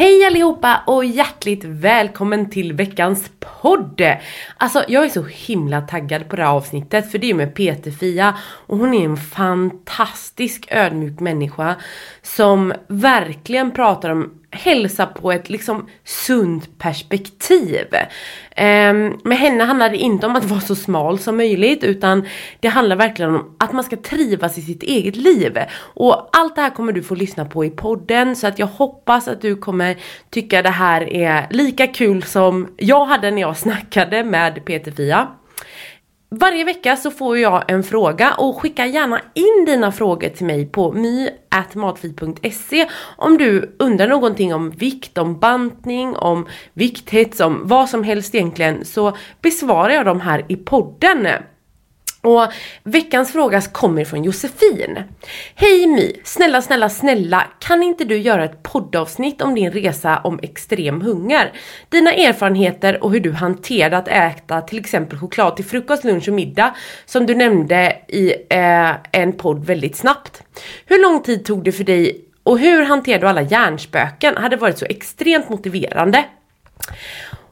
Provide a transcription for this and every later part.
Hej allihopa och hjärtligt välkommen till veckans podd! Alltså jag är så himla taggad på det här avsnittet för det är med Peter-Fia och hon är en fantastisk ödmjuk människa som verkligen pratar om hälsa på ett liksom sunt perspektiv. Um, med henne handlar det inte om att vara så smal som möjligt utan det handlar verkligen om att man ska trivas i sitt eget liv. Och allt det här kommer du få lyssna på i podden så att jag hoppas att du kommer tycka det här är lika kul som jag hade när jag snackade med Peter Fia. Varje vecka så får jag en fråga och skicka gärna in dina frågor till mig på my.matfeed.se om du undrar någonting om vikt, om bantning, om vikthets, om vad som helst egentligen så besvarar jag dem här i podden. Och veckans fråga kommer från Josefin. Hej My! Snälla, snälla, snälla, kan inte du göra ett poddavsnitt om din resa om extrem hunger? Dina erfarenheter och hur du hanterade att äta till exempel choklad till frukost, lunch och middag som du nämnde i eh, en podd väldigt snabbt. Hur lång tid tog det för dig och hur hanterade du alla hjärnspöken? Hade varit så extremt motiverande.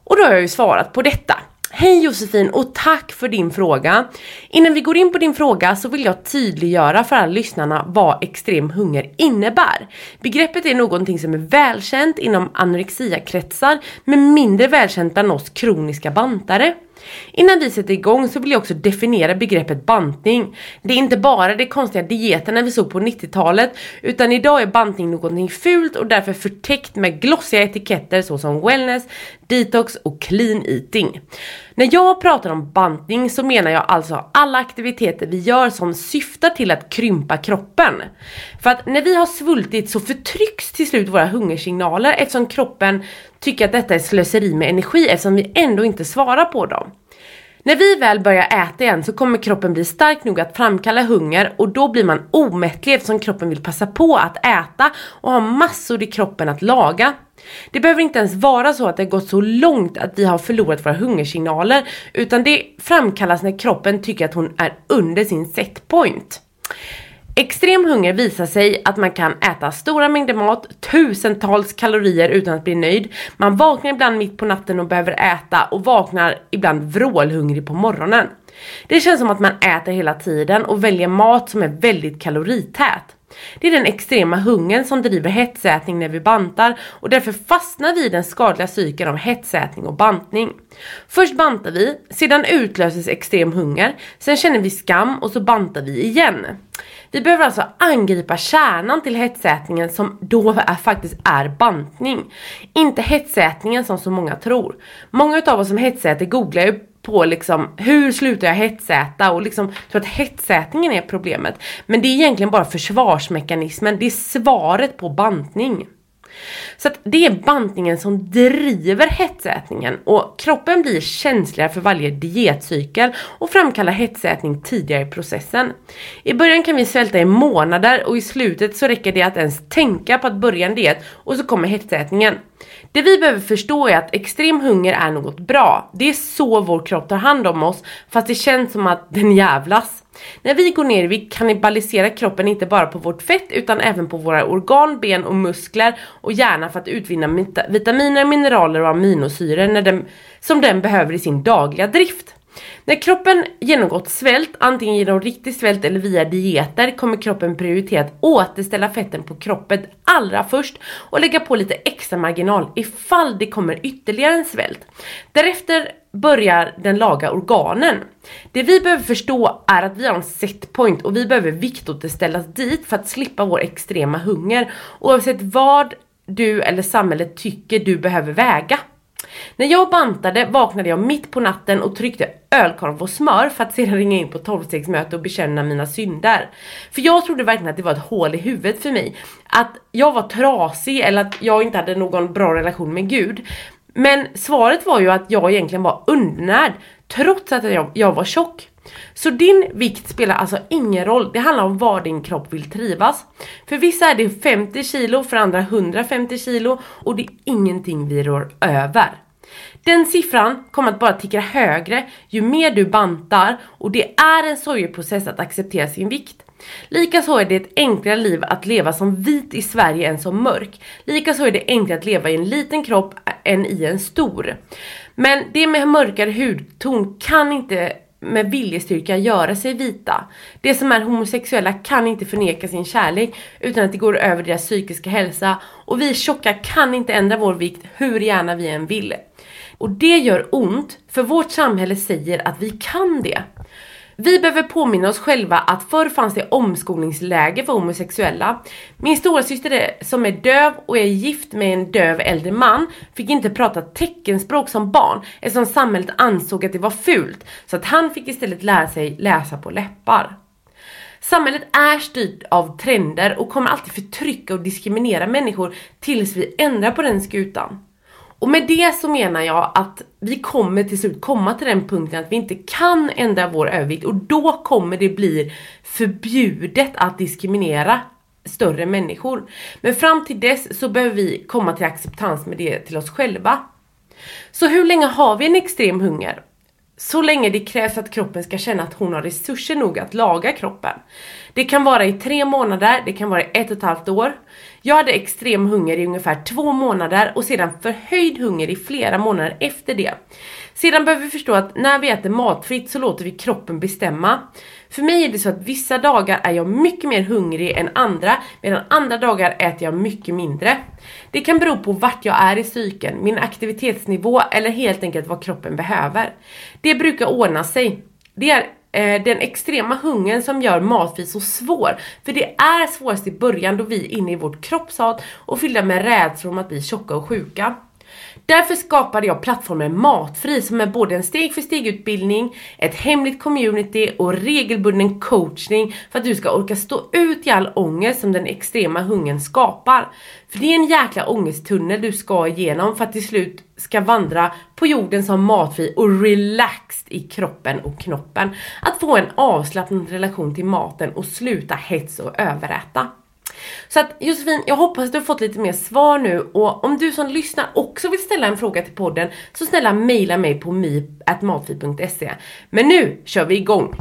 Och då har jag ju svarat på detta. Hej Josefin och tack för din fråga. Innan vi går in på din fråga så vill jag tydliggöra för alla lyssnarna vad extrem hunger innebär. Begreppet är någonting som är välkänt inom anorexiakretsar men mindre välkänt bland oss kroniska bantare. Innan vi sätter igång så vill jag också definiera begreppet bantning. Det är inte bara de konstiga dieterna vi såg på 90-talet utan idag är bantning någonting fult och därför förtäckt med glossiga etiketter såsom wellness, detox och clean eating. När jag pratar om bantning så menar jag alltså alla aktiviteter vi gör som syftar till att krympa kroppen. För att när vi har svultit så förtrycks till slut våra hungersignaler eftersom kroppen tycker att detta är slöseri med energi eftersom vi ändå inte svarar på dem. När vi väl börjar äta igen så kommer kroppen bli stark nog att framkalla hunger och då blir man omättlig eftersom kroppen vill passa på att äta och ha massor i kroppen att laga. Det behöver inte ens vara så att det gått så långt att vi har förlorat våra hungersignaler utan det framkallas när kroppen tycker att hon är under sin setpoint. Extrem hunger visar sig att man kan äta stora mängder mat, tusentals kalorier utan att bli nöjd. Man vaknar ibland mitt på natten och behöver äta och vaknar ibland vrålhungrig på morgonen. Det känns som att man äter hela tiden och väljer mat som är väldigt kalorität. Det är den extrema hungern som driver hetsätning när vi bantar och därför fastnar vi i den skadliga cykeln av hetsätning och bantning. Först bantar vi, sedan utlöses extrem hunger, sen känner vi skam och så bantar vi igen. Vi behöver alltså angripa kärnan till hetsätningen som då är, faktiskt är bantning. Inte hetsätningen som så många tror. Många av oss som hetsäter googlar ju på liksom hur slutar jag hetsäta och liksom tror att hetsätningen är problemet. Men det är egentligen bara försvarsmekanismen, det är svaret på bantning. Så att det är bantningen som driver hetsätningen och kroppen blir känsligare för varje dietcykel och framkallar hetsätning tidigare i processen. I början kan vi svälta i månader och i slutet så räcker det att ens tänka på att börja en diet och så kommer hetsätningen. Det vi behöver förstå är att extrem hunger är något bra. Det är så vår kropp tar hand om oss fast det känns som att den jävlas. När vi går ner, vi kannibaliserar kroppen inte bara på vårt fett utan även på våra organ, ben och muskler och hjärna för att utvinna vitaminer, mineraler och aminosyror när den, som den behöver i sin dagliga drift. När kroppen genomgått svält, antingen genom riktig svält eller via dieter, kommer kroppen prioritera att återställa fetten på kroppen allra först och lägga på lite extra marginal ifall det kommer ytterligare en svält. Därefter börjar den laga organen. Det vi behöver förstå är att vi har en setpoint och vi behöver viktåterställas dit för att slippa vår extrema hunger oavsett vad du eller samhället tycker du behöver väga. När jag bantade vaknade jag mitt på natten och tryckte ölkorv och smör för att sedan ringa in på tolvstegsmöte och bekänna mina synder. För jag trodde verkligen att det var ett hål i huvudet för mig. Att jag var trasig eller att jag inte hade någon bra relation med Gud. Men svaret var ju att jag egentligen var undernärd trots att jag, jag var tjock. Så din vikt spelar alltså ingen roll, det handlar om var din kropp vill trivas. För vissa är det 50 kilo, för andra 150 kilo och det är ingenting vi rår över. Den siffran kommer att bara ticka högre ju mer du bantar och det är en sorgeprocess att acceptera sin vikt. Likaså är det ett enklare liv att leva som vit i Sverige än som mörk. Likaså är det enklare att leva i en liten kropp än i en stor. Men det med mörkare hudton kan inte med viljestyrka göra sig vita. De som är homosexuella kan inte förneka sin kärlek utan att det går över deras psykiska hälsa och vi tjocka kan inte ändra vår vikt hur gärna vi än vill. Och det gör ont för vårt samhälle säger att vi kan det. Vi behöver påminna oss själva att förr fanns det omskolningsläger för homosexuella. Min storasyster som är döv och är gift med en döv äldre man fick inte prata teckenspråk som barn eftersom samhället ansåg att det var fult så att han fick istället lära sig läsa på läppar. Samhället är styrt av trender och kommer alltid förtrycka och diskriminera människor tills vi ändrar på den skutan. Och med det så menar jag att vi kommer till slut komma till den punkten att vi inte kan ändra vår övervikt och då kommer det bli förbjudet att diskriminera större människor. Men fram till dess så behöver vi komma till acceptans med det till oss själva. Så hur länge har vi en extrem hunger? Så länge det krävs att kroppen ska känna att hon har resurser nog att laga kroppen. Det kan vara i tre månader, det kan vara i ett och ett halvt år. Jag hade extrem hunger i ungefär två månader och sedan förhöjd hunger i flera månader efter det. Sedan behöver vi förstå att när vi äter matfritt så låter vi kroppen bestämma. För mig är det så att vissa dagar är jag mycket mer hungrig än andra medan andra dagar äter jag mycket mindre. Det kan bero på vart jag är i cykeln, min aktivitetsnivå eller helt enkelt vad kroppen behöver. Det brukar ordna sig. Det är eh, den extrema hungern som gör matfri så svår. För det är svårast i början då vi är inne i vårt kroppshat och fyllda med rädslor om att bli tjocka och sjuka. Därför skapade jag plattformen Matfri som är både en steg för steg utbildning, ett hemligt community och regelbunden coachning för att du ska orka stå ut i all ångest som den extrema hungern skapar. För det är en jäkla ångesttunnel du ska igenom för att till slut ska vandra på jorden som matfri och relaxed i kroppen och knoppen. Att få en avslappnad relation till maten och sluta hets och överäta. Så att Josefin, jag hoppas att du har fått lite mer svar nu och om du som lyssnar också vill ställa en fråga till podden så snälla mejla mig på mi.matfi.se. Men nu kör vi igång!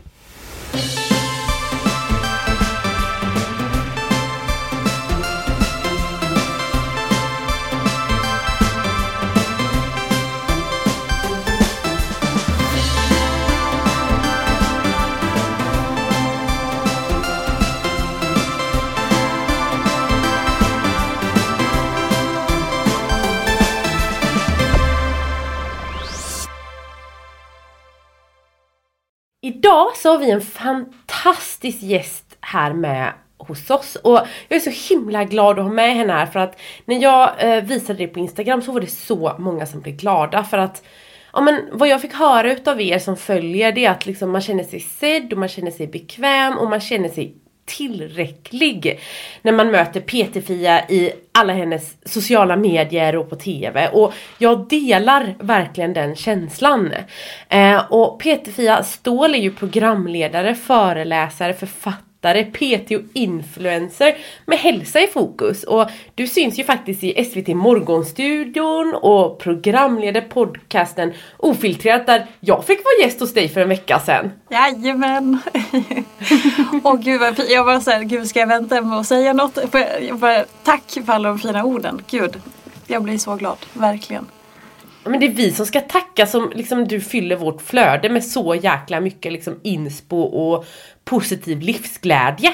Idag så har vi en fantastisk gäst här med hos oss och jag är så himla glad att ha med henne här för att när jag eh, visade det på Instagram så var det så många som blev glada för att Ja men vad jag fick höra utav er som följer det är att liksom man känner sig sedd och man känner sig bekväm och man känner sig tillräcklig när man möter PT-Fia i alla hennes sociala medier och på TV och jag delar verkligen den känslan. Eh, och PT-Fia Ståhl är ju programledare, föreläsare, författare författare, PT och influencer med hälsa i fokus. Och du syns ju faktiskt i SVT Morgonstudion och programleder podcasten Ofiltrerat där jag fick vara gäst hos dig för en vecka sedan. Jajamän! Åh gud vad fint. Jag var såhär, gud ska jag vänta med att säga något? Jag bara, tack för alla de fina orden. Gud, jag blir så glad, verkligen. Men det är vi som ska tacka som liksom du fyller vårt flöde med så jäkla mycket liksom inspo och positiv livsglädje.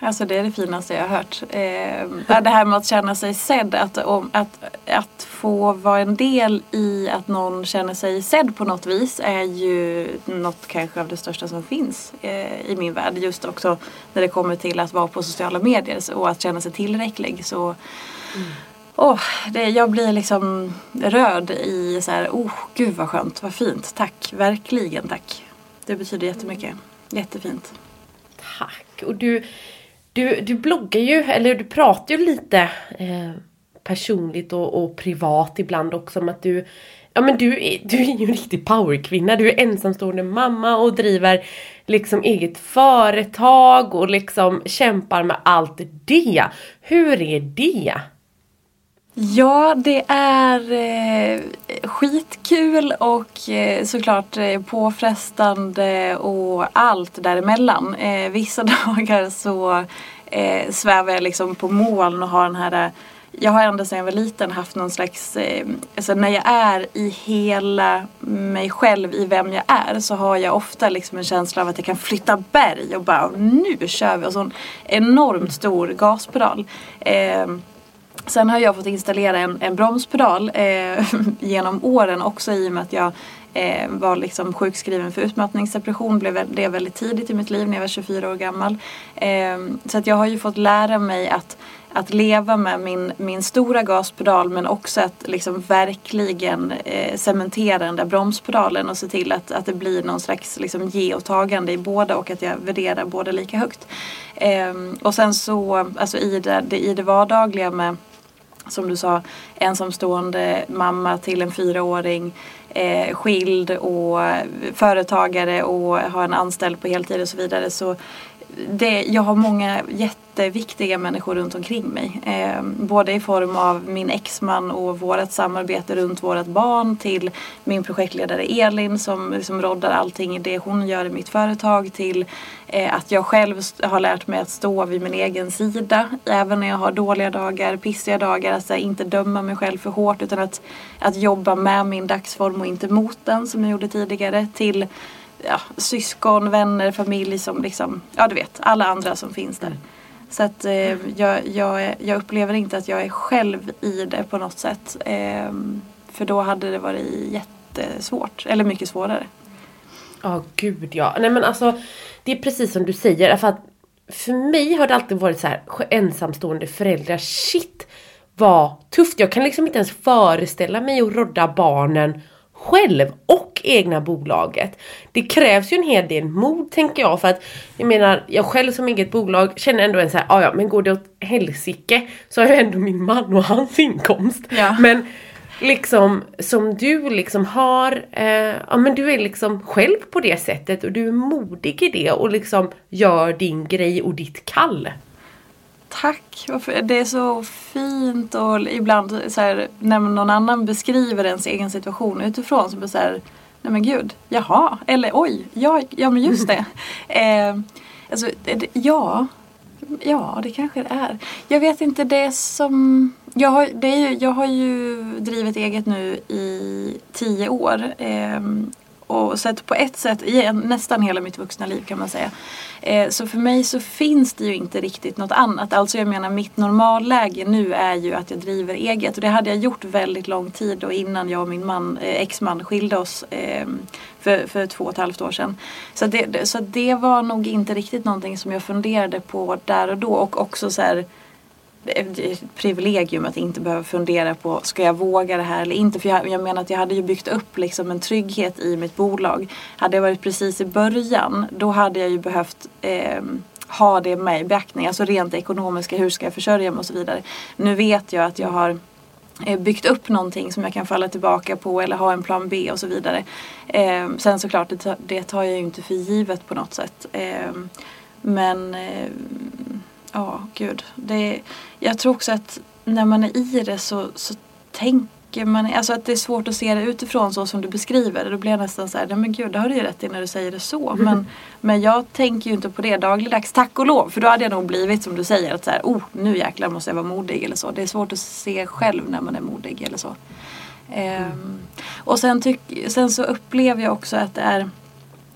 Alltså det är det finaste jag har hört. Eh, det här med att känna sig sedd, att, om, att, att få vara en del i att någon känner sig sedd på något vis är ju något kanske av det största som finns eh, i min värld. Just också när det kommer till att vara på sociala medier och att känna sig tillräcklig. Så, mm oh, det, jag blir liksom röd i så här, oh gud vad skönt, vad fint, tack, verkligen tack. Det betyder jättemycket. Jättefint. Tack! Och du, du, du bloggar ju, eller du pratar ju lite eh, personligt och, och, privat ibland också om att du Ja men du, du är ju en riktig powerkvinna. Du är ensamstående mamma och driver liksom eget företag och liksom kämpar med allt det. Hur är det? Ja, det är eh, skitkul och eh, såklart eh, påfrestande och allt däremellan. Eh, vissa dagar så eh, svävar jag liksom på moln och har den här eh, jag har ända sedan jag var liten haft någon slags, eh, alltså när jag är i hela mig själv, i vem jag är, så har jag ofta liksom en känsla av att jag kan flytta berg och bara nu kör vi! Och så en enormt stor gaspedal. Eh, sen har jag fått installera en, en bromspedal eh, genom åren också i och med att jag eh, var liksom sjukskriven för utmattningsdepression, blev det väldigt tidigt i mitt liv när jag var 24 år gammal. Eh, så att jag har ju fått lära mig att att leva med min, min stora gaspedal men också att liksom verkligen eh, cementera den där bromspedalen och se till att, att det blir någon slags liksom, ge och tagande i båda och att jag värderar båda lika högt. Eh, och sen så, alltså i det, det, i det vardagliga med som du sa, ensamstående mamma till en fyraåring, eh, skild och företagare och har en anställd på heltid och så vidare. Så det, jag har många jätteviktiga människor runt omkring mig. Eh, både i form av min exman och vårt samarbete runt vårt barn till min projektledare Elin som som roddar allting i det hon gör i mitt företag till eh, att jag själv har lärt mig att stå vid min egen sida även när jag har dåliga dagar, pissiga dagar, att inte döma mig själv för hårt utan att, att jobba med min dagsform och inte mot den som jag gjorde tidigare till ja, syskon, vänner, familj som liksom, ja du vet, alla andra som finns där. Mm. Så att eh, jag, jag, jag upplever inte att jag är själv i det på något sätt. Eh, för då hade det varit jättesvårt, eller mycket svårare. Ja, oh, gud ja. Nej men alltså, det är precis som du säger. För, att för mig har det alltid varit så här, ensamstående föräldrar, shit vad tufft. Jag kan liksom inte ens föreställa mig att rodda barnen själv och egna bolaget. Det krävs ju en hel del mod tänker jag för att jag menar jag själv som eget bolag känner ändå en så här, ah, ja men går det åt helsike så har jag ändå min man och hans inkomst. Ja. Men liksom som du liksom har, eh, ja men du är liksom själv på det sättet och du är modig i det och liksom gör din grej och ditt kall. Tack! Det är så fint och ibland så här, när någon annan beskriver ens egen situation utifrån så blir det så här, nej men gud, jaha, eller oj, ja, ja men just det. eh, alltså, ja, ja det kanske det är. Jag vet inte, det som jag har, det är ju, jag har ju drivit eget nu i tio år. Eh, och sett på ett sätt, i nästan hela mitt vuxna liv kan man säga. Eh, så för mig så finns det ju inte riktigt något annat. Alltså jag menar mitt normalläge nu är ju att jag driver eget och det hade jag gjort väldigt lång tid och innan jag och min man, eh, exman skilde oss eh, för, för två och ett halvt år sedan. Så det, så det var nog inte riktigt någonting som jag funderade på där och då och också så här ett privilegium att inte behöva fundera på ska jag våga det här eller inte. För jag, jag menar att jag hade ju byggt upp liksom en trygghet i mitt bolag. Hade jag varit precis i början då hade jag ju behövt eh, ha det med i beaktning. Alltså rent ekonomiska, hur ska jag försörja mig och så vidare. Nu vet jag att jag har eh, byggt upp någonting som jag kan falla tillbaka på eller ha en plan B och så vidare. Eh, sen såklart, det, det tar jag ju inte för givet på något sätt. Eh, men eh, Ja, gud. Det, jag tror också att när man är i det så, så tänker man, alltså att det är svårt att se det utifrån så som du beskriver det. Då blir jag nästan så här, nej men gud det har du ju rätt i när du säger det så. Mm. Men, men jag tänker ju inte på det dagligdags, tack och lov. För då hade jag nog blivit som du säger, att så här, oh nu jäklar måste jag vara modig eller så. Det är svårt att se själv när man är modig eller så. Mm. Um, och sen, tyck, sen så upplever jag också att det är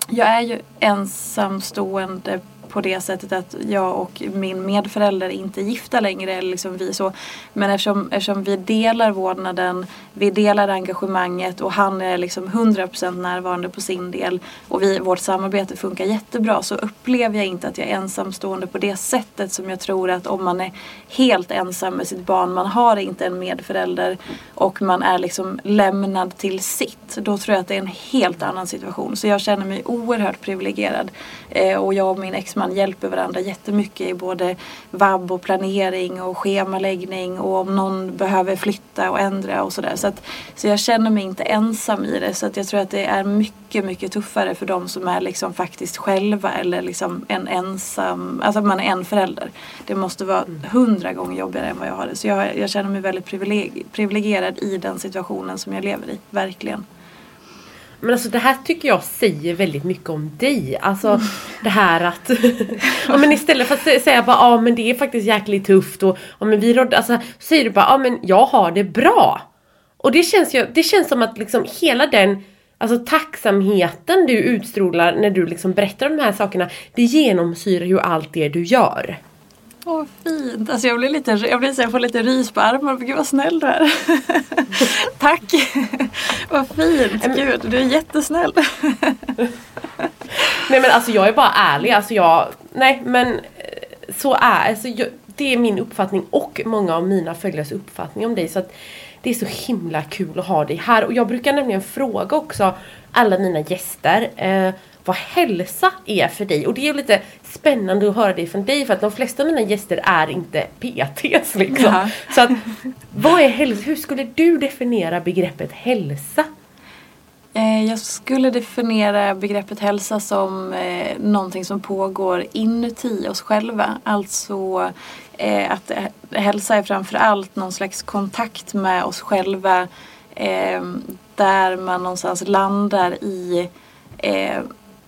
jag är ju ensamstående på det sättet att jag och min medförälder inte är gifta längre. Eller liksom vi så. Men eftersom, eftersom vi delar vårdnaden, vi delar engagemanget och han är liksom 100% närvarande på sin del och vi, vårt samarbete funkar jättebra så upplever jag inte att jag är ensamstående på det sättet som jag tror att om man är helt ensam med sitt barn, man har inte en medförälder och man är liksom lämnad till sitt. Då tror jag att det är en helt annan situation. Så jag känner mig oerhört privilegierad. Eh, och jag och min exman hjälper varandra jättemycket i både vab och planering och schemaläggning och om någon behöver flytta och ändra och sådär. Så, att, så jag känner mig inte ensam i det så att jag tror att det är mycket, mycket tuffare för de som är liksom faktiskt själva eller liksom en ensam, alltså man är en förälder. Det måste vara hundra gånger jobbigare än vad jag har det. Så jag, jag känner mig väldigt privilegierad i den situationen som jag lever i, verkligen. Men alltså det här tycker jag säger väldigt mycket om dig. Alltså mm. det här att ja, men istället för att säga bara ja men det är faktiskt jäkligt tufft och ja, men vi rådde, alltså så säger du bara ja men jag har det bra. Och det känns ju, det känns som att liksom hela den Alltså tacksamheten du utstrålar när du liksom berättar om de här sakerna Det genomsyrar ju allt det du gör. Åh fint. Alltså jag blir lite, jag blir så jag får lite rys på armarna. Gud vad snäll du är. Tack. vad fint. Gud, du är jättesnäll. nej men alltså jag är bara ärlig. Alltså jag, nej men eh, så är alltså, jag, det är min uppfattning och många av mina följares uppfattning om dig. Så att det är så himla kul att ha dig här. Och jag brukar nämligen fråga också alla mina gäster eh, vad hälsa är för dig. Och det är lite spännande att höra det från dig för att de flesta av mina gäster är inte PTs liksom. Ja. Så att, vad är hälsa? Hur skulle du definiera begreppet hälsa? Eh, jag skulle definiera begreppet hälsa som eh, någonting som pågår inuti oss själva. Alltså eh, att eh, hälsa är framförallt någon slags kontakt med oss själva eh, där man någonstans landar i eh,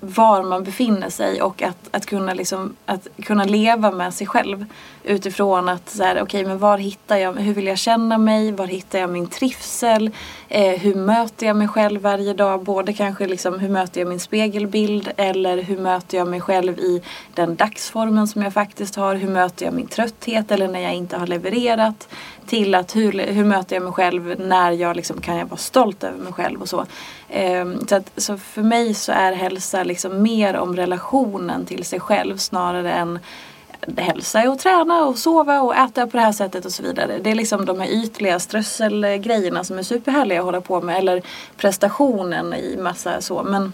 var man befinner sig och att, att, kunna, liksom, att kunna leva med sig själv utifrån att så här, okay, men var hittar jag, hur vill jag känna mig, var hittar jag min trivsel, eh, hur möter jag mig själv varje dag, både kanske liksom, hur möter jag min spegelbild? Eller hur möter jag mig själv i den dagsformen som jag faktiskt har, hur möter jag min trötthet? Eller när jag inte har levererat? Till att hur, hur möter jag mig själv när jag liksom, kan jag vara stolt över mig själv och så. Um, så, att, så för mig så är hälsa liksom mer om relationen till sig själv snarare än hälsa är att träna och sova och äta på det här sättet och så vidare. Det är liksom de här ytliga strösselgrejerna som är superhärliga att hålla på med eller prestationen i massa så. Men,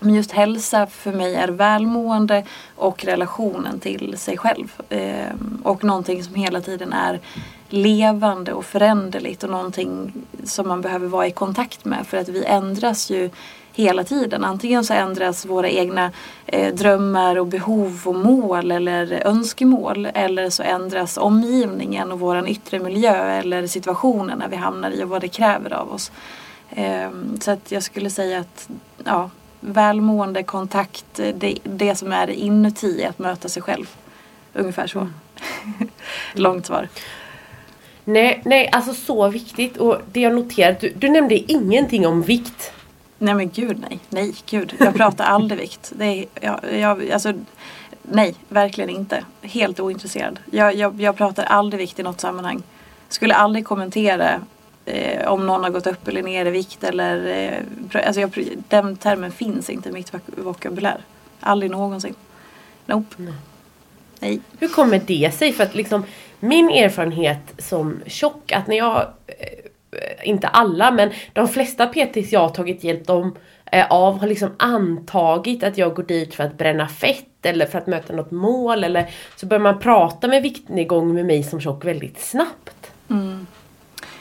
men just hälsa för mig är välmående och relationen till sig själv. Eh, och någonting som hela tiden är levande och föränderligt och någonting som man behöver vara i kontakt med för att vi ändras ju hela tiden. Antingen så ändras våra egna eh, drömmar och behov och mål eller önskemål eller så ändras omgivningen och våran yttre miljö eller situationerna vi hamnar i och vad det kräver av oss. Eh, så att jag skulle säga att ja, välmående, kontakt, det, det som är inuti att möta sig själv. Ungefär så. Mm. Långt svar. Nej, nej, alltså så viktigt. Och det jag noterat, du, du nämnde ingenting om vikt. Nej men gud nej. Nej, gud. Jag pratar aldrig vikt. Det är, jag, jag, alltså, nej, verkligen inte. Helt ointresserad. Jag, jag, jag pratar aldrig vikt i något sammanhang. Skulle aldrig kommentera eh, om någon har gått upp eller ner i vikt eller eh, alltså jag, den termen finns inte i mitt vokabulär. Aldrig någonsin. Nope. Nej. nej. Hur kommer det sig? För att liksom min erfarenhet som tjock att när jag eh, inte alla men de flesta PTs jag har tagit hjälp om, eh, av har liksom antagit att jag går dit för att bränna fett eller för att möta något mål eller så börjar man prata med viktnedgång med mig som tjock väldigt snabbt. Mm.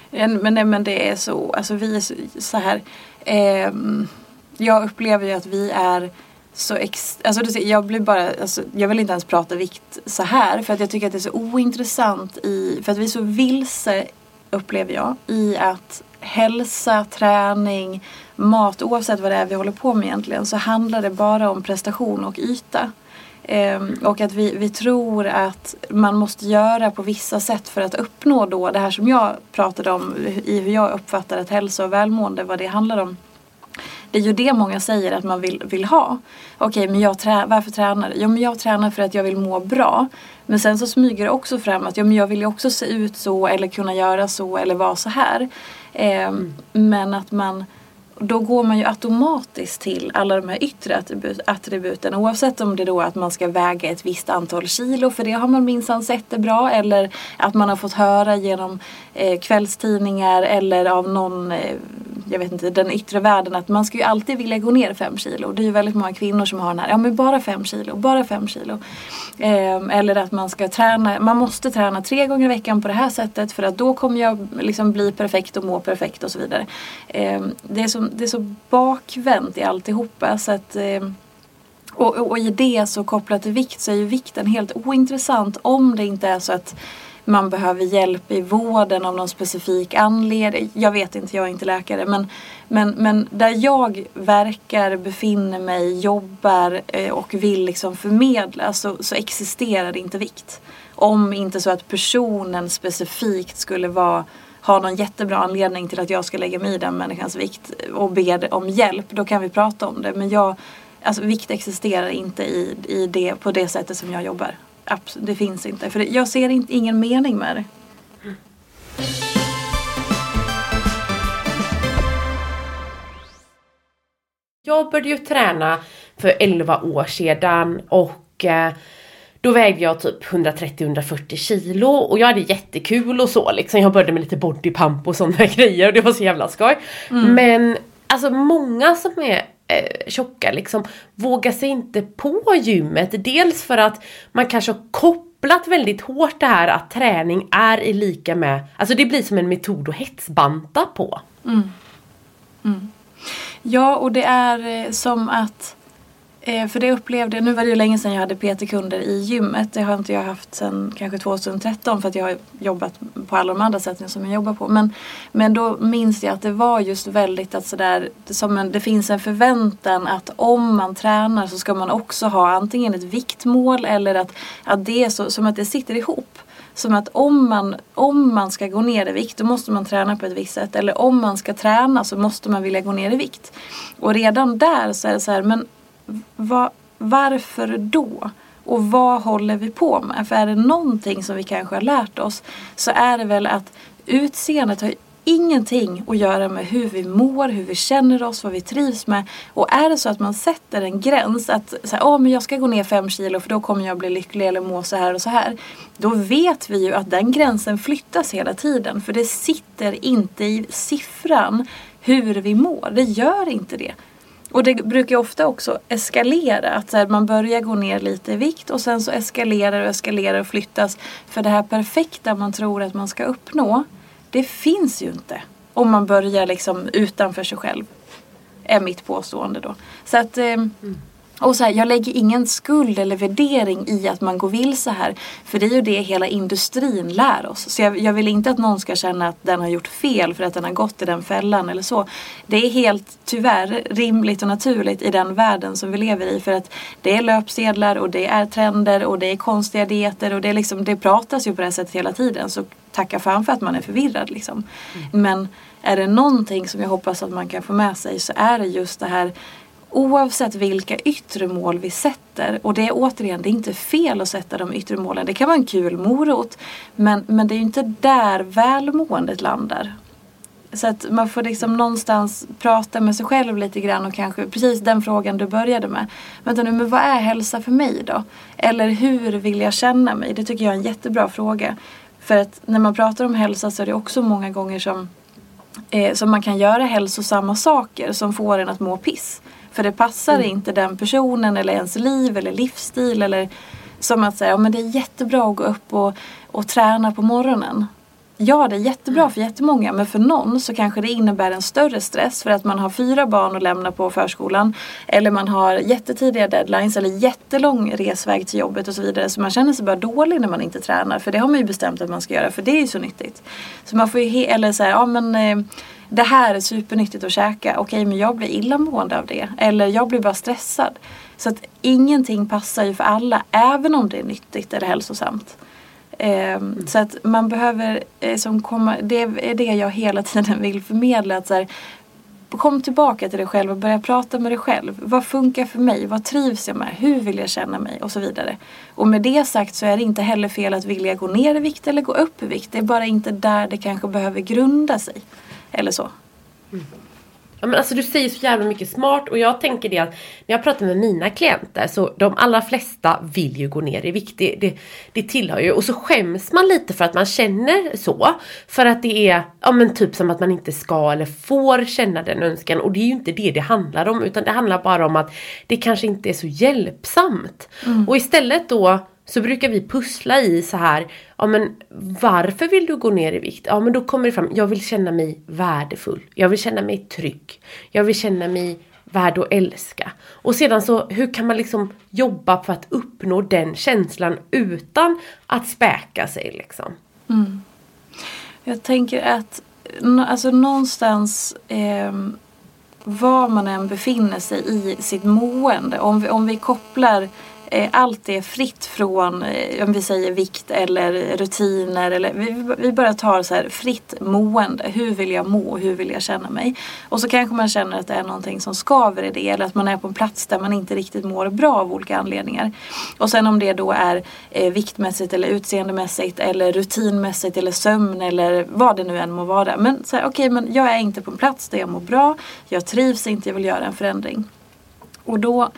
Men, nej, men det är så, alltså vi är så, så här eh, Jag upplever ju att vi är så ex, alltså jag blir bara, alltså, jag vill inte ens prata vikt så här för att jag tycker att det är så ointressant i, för att vi är så vilse upplever jag, i att hälsa, träning, mat, oavsett vad det är vi håller på med egentligen, så handlar det bara om prestation och yta. Um, och att vi, vi tror att man måste göra på vissa sätt för att uppnå då det här som jag pratade om i hur jag uppfattar att hälsa och välmående, vad det handlar om. Det är ju det många säger att man vill, vill ha. Okej, men jag trä, varför tränar du? Jo, men jag tränar för att jag vill må bra. Men sen så smyger det också fram att ja, men jag vill ju också se ut så eller kunna göra så eller vara så här. Eh, mm. Men att man då går man ju automatiskt till alla de här yttre attributen oavsett om det då är att man ska väga ett visst antal kilo för det har man minsann sett det bra eller att man har fått höra genom eh, kvällstidningar eller av någon eh, jag vet inte, den yttre världen att man ska ju alltid vilja gå ner fem kilo. Det är ju väldigt många kvinnor som har den här, ja men bara fem kilo, bara fem kilo. Eh, eller att man ska träna, man måste träna tre gånger i veckan på det här sättet för att då kommer jag liksom bli perfekt och må perfekt och så vidare. Eh, det, är så, det är så bakvänt i alltihopa så att eh, och, och, och i det så kopplat till vikt så är ju vikten helt ointressant om det inte är så att man behöver hjälp i vården av någon specifik anledning. Jag vet inte, jag är inte läkare. Men, men, men där jag verkar, befinner mig, jobbar eh, och vill liksom förmedla så, så existerar det inte vikt. Om inte så att personen specifikt skulle vara ha någon jättebra anledning till att jag ska lägga mig i den människans vikt och be om hjälp, då kan vi prata om det. Men jag, alltså, vikt existerar inte i, i det, på det sättet som jag jobbar. Det finns inte. För jag ser inte, ingen mening med det. Jag började ju träna för 11 år sedan och eh, då vägde jag typ 130-140 kilo och jag hade jättekul och så liksom. Jag började med lite bodypump och sådana grejer och det var så jävla skoj. Mm. Men alltså många som är eh, tjocka liksom vågar sig inte på gymmet. Dels för att man kanske har kopplat väldigt hårt det här att träning är i lika med, alltså det blir som en metod att hetsbanta på. Mm. Mm. Ja och det är eh, som att Eh, för det upplevde jag, nu var det ju länge sedan jag hade PT-kunder i gymmet. Det har inte jag haft sedan kanske 2013 för att jag har jobbat på alla de andra sätten som jag jobbar på. Men, men då minns jag att det var just väldigt att sådär, som en, det finns en förväntan att om man tränar så ska man också ha antingen ett viktmål eller att, att det är så, som att det sitter ihop. Som att om man, om man ska gå ner i vikt då måste man träna på ett visst sätt. Eller om man ska träna så måste man vilja gå ner i vikt. Och redan där så är det så här, men va, varför då? Och vad håller vi på med? För är det någonting som vi kanske har lärt oss så är det väl att utseendet har ingenting att göra med hur vi mår, hur vi känner oss, vad vi trivs med. Och är det så att man sätter en gräns att så här, oh, men jag ska gå ner fem kilo för då kommer jag bli lycklig eller må så här och så här. Då vet vi ju att den gränsen flyttas hela tiden för det sitter inte i siffran hur vi mår. Det gör inte det. Och det brukar ofta också eskalera. Att så här, man börjar gå ner lite i vikt och sen så eskalerar och eskalerar och flyttas. För det här perfekta man tror att man ska uppnå, det finns ju inte. Om man börjar liksom utanför sig själv. Är mitt påstående då. Så att... Eh, mm. Och så här, jag lägger ingen skuld eller värdering i att man går vilse här. För det är ju det hela industrin lär oss. Så jag, jag, vill inte att någon ska känna att den har gjort fel för att den har gått i den fällan eller så. Det är helt tyvärr rimligt och naturligt i den världen som vi lever i. För att det är löpsedlar och det är trender och det är konstiga dieter och det, är liksom, det pratas ju på det här sättet hela tiden. Så tacka fan för att man är förvirrad liksom. Mm. Men är det någonting som jag hoppas att man kan få med sig så är det just det här oavsett vilka yttre mål vi sätter och det är återigen, det är inte fel att sätta de yttre målen. Det kan vara en kul morot men, men det är ju inte där välmåendet landar. Så att man får liksom någonstans prata med sig själv lite grann och kanske precis den frågan du började med. Vänta nu, men vad är hälsa för mig då? Eller hur vill jag känna mig? Det tycker jag är en jättebra fråga. För att när man pratar om hälsa så är det också många gånger som, eh, som man kan göra hälsosamma saker som får en att må piss. För det passar mm. inte den personen eller ens liv eller livsstil. Eller som att säga, ja, men det är jättebra att gå upp och, och träna på morgonen. Ja, det är jättebra mm. för jättemånga men för någon så kanske det innebär en större stress för att man har fyra barn att lämna på förskolan. Eller man har jättetidiga deadlines eller jättelång resväg till jobbet och så vidare. Så man känner sig bara dålig när man inte tränar för det har man ju bestämt att man ska göra för det är ju så nyttigt. Så man får ju, eller så här, ja men eh, det här är supernyttigt att käka. Okej, men jag blir illamående av det. Eller jag blir bara stressad. Så att ingenting passar ju för alla, även om det är nyttigt eller hälsosamt. Eh, mm. Så att man behöver, eh, som komma, det är det jag hela tiden vill förmedla. Att så här, kom tillbaka till dig själv och börja prata med dig själv. Vad funkar för mig? Vad trivs jag med? Hur vill jag känna mig? Och så vidare. Och med det sagt så är det inte heller fel att vilja gå ner i vikt eller gå upp i vikt. Det är bara inte där det kanske behöver grunda sig. Eller så. Mm. Ja, men alltså du säger så jävla mycket smart och jag tänker det att när jag pratar med mina klienter så de allra flesta vill ju gå ner i vikt. Det, det, det tillhör ju och så skäms man lite för att man känner så. För att det är ja men typ som att man inte ska eller får känna den önskan och det är ju inte det det handlar om utan det handlar bara om att det kanske inte är så hjälpsamt. Mm. Och istället då så brukar vi pussla i så här, ja men varför vill du gå ner i vikt? Ja men då kommer det fram, jag vill känna mig värdefull. Jag vill känna mig trygg. Jag vill känna mig värd att älska. Och sedan så, hur kan man liksom jobba på att uppnå den känslan utan att späka sig liksom? Mm. Jag tänker att, alltså någonstans eh, var man än befinner sig i sitt mående, om vi, om vi kopplar Eh, allt är fritt från, eh, om vi säger vikt eller rutiner. Eller, vi, vi bara tar så här fritt mående. Hur vill jag må? Hur vill jag känna mig? Och så kanske man känner att det är någonting som skaver i det. Eller att man är på en plats där man inte riktigt mår bra av olika anledningar. Och sen om det då är eh, viktmässigt eller utseendemässigt eller rutinmässigt eller sömn eller vad det nu än må vara. Men okej, okay, men jag är inte på en plats där jag mår bra. Jag trivs inte, jag vill göra en förändring. Och då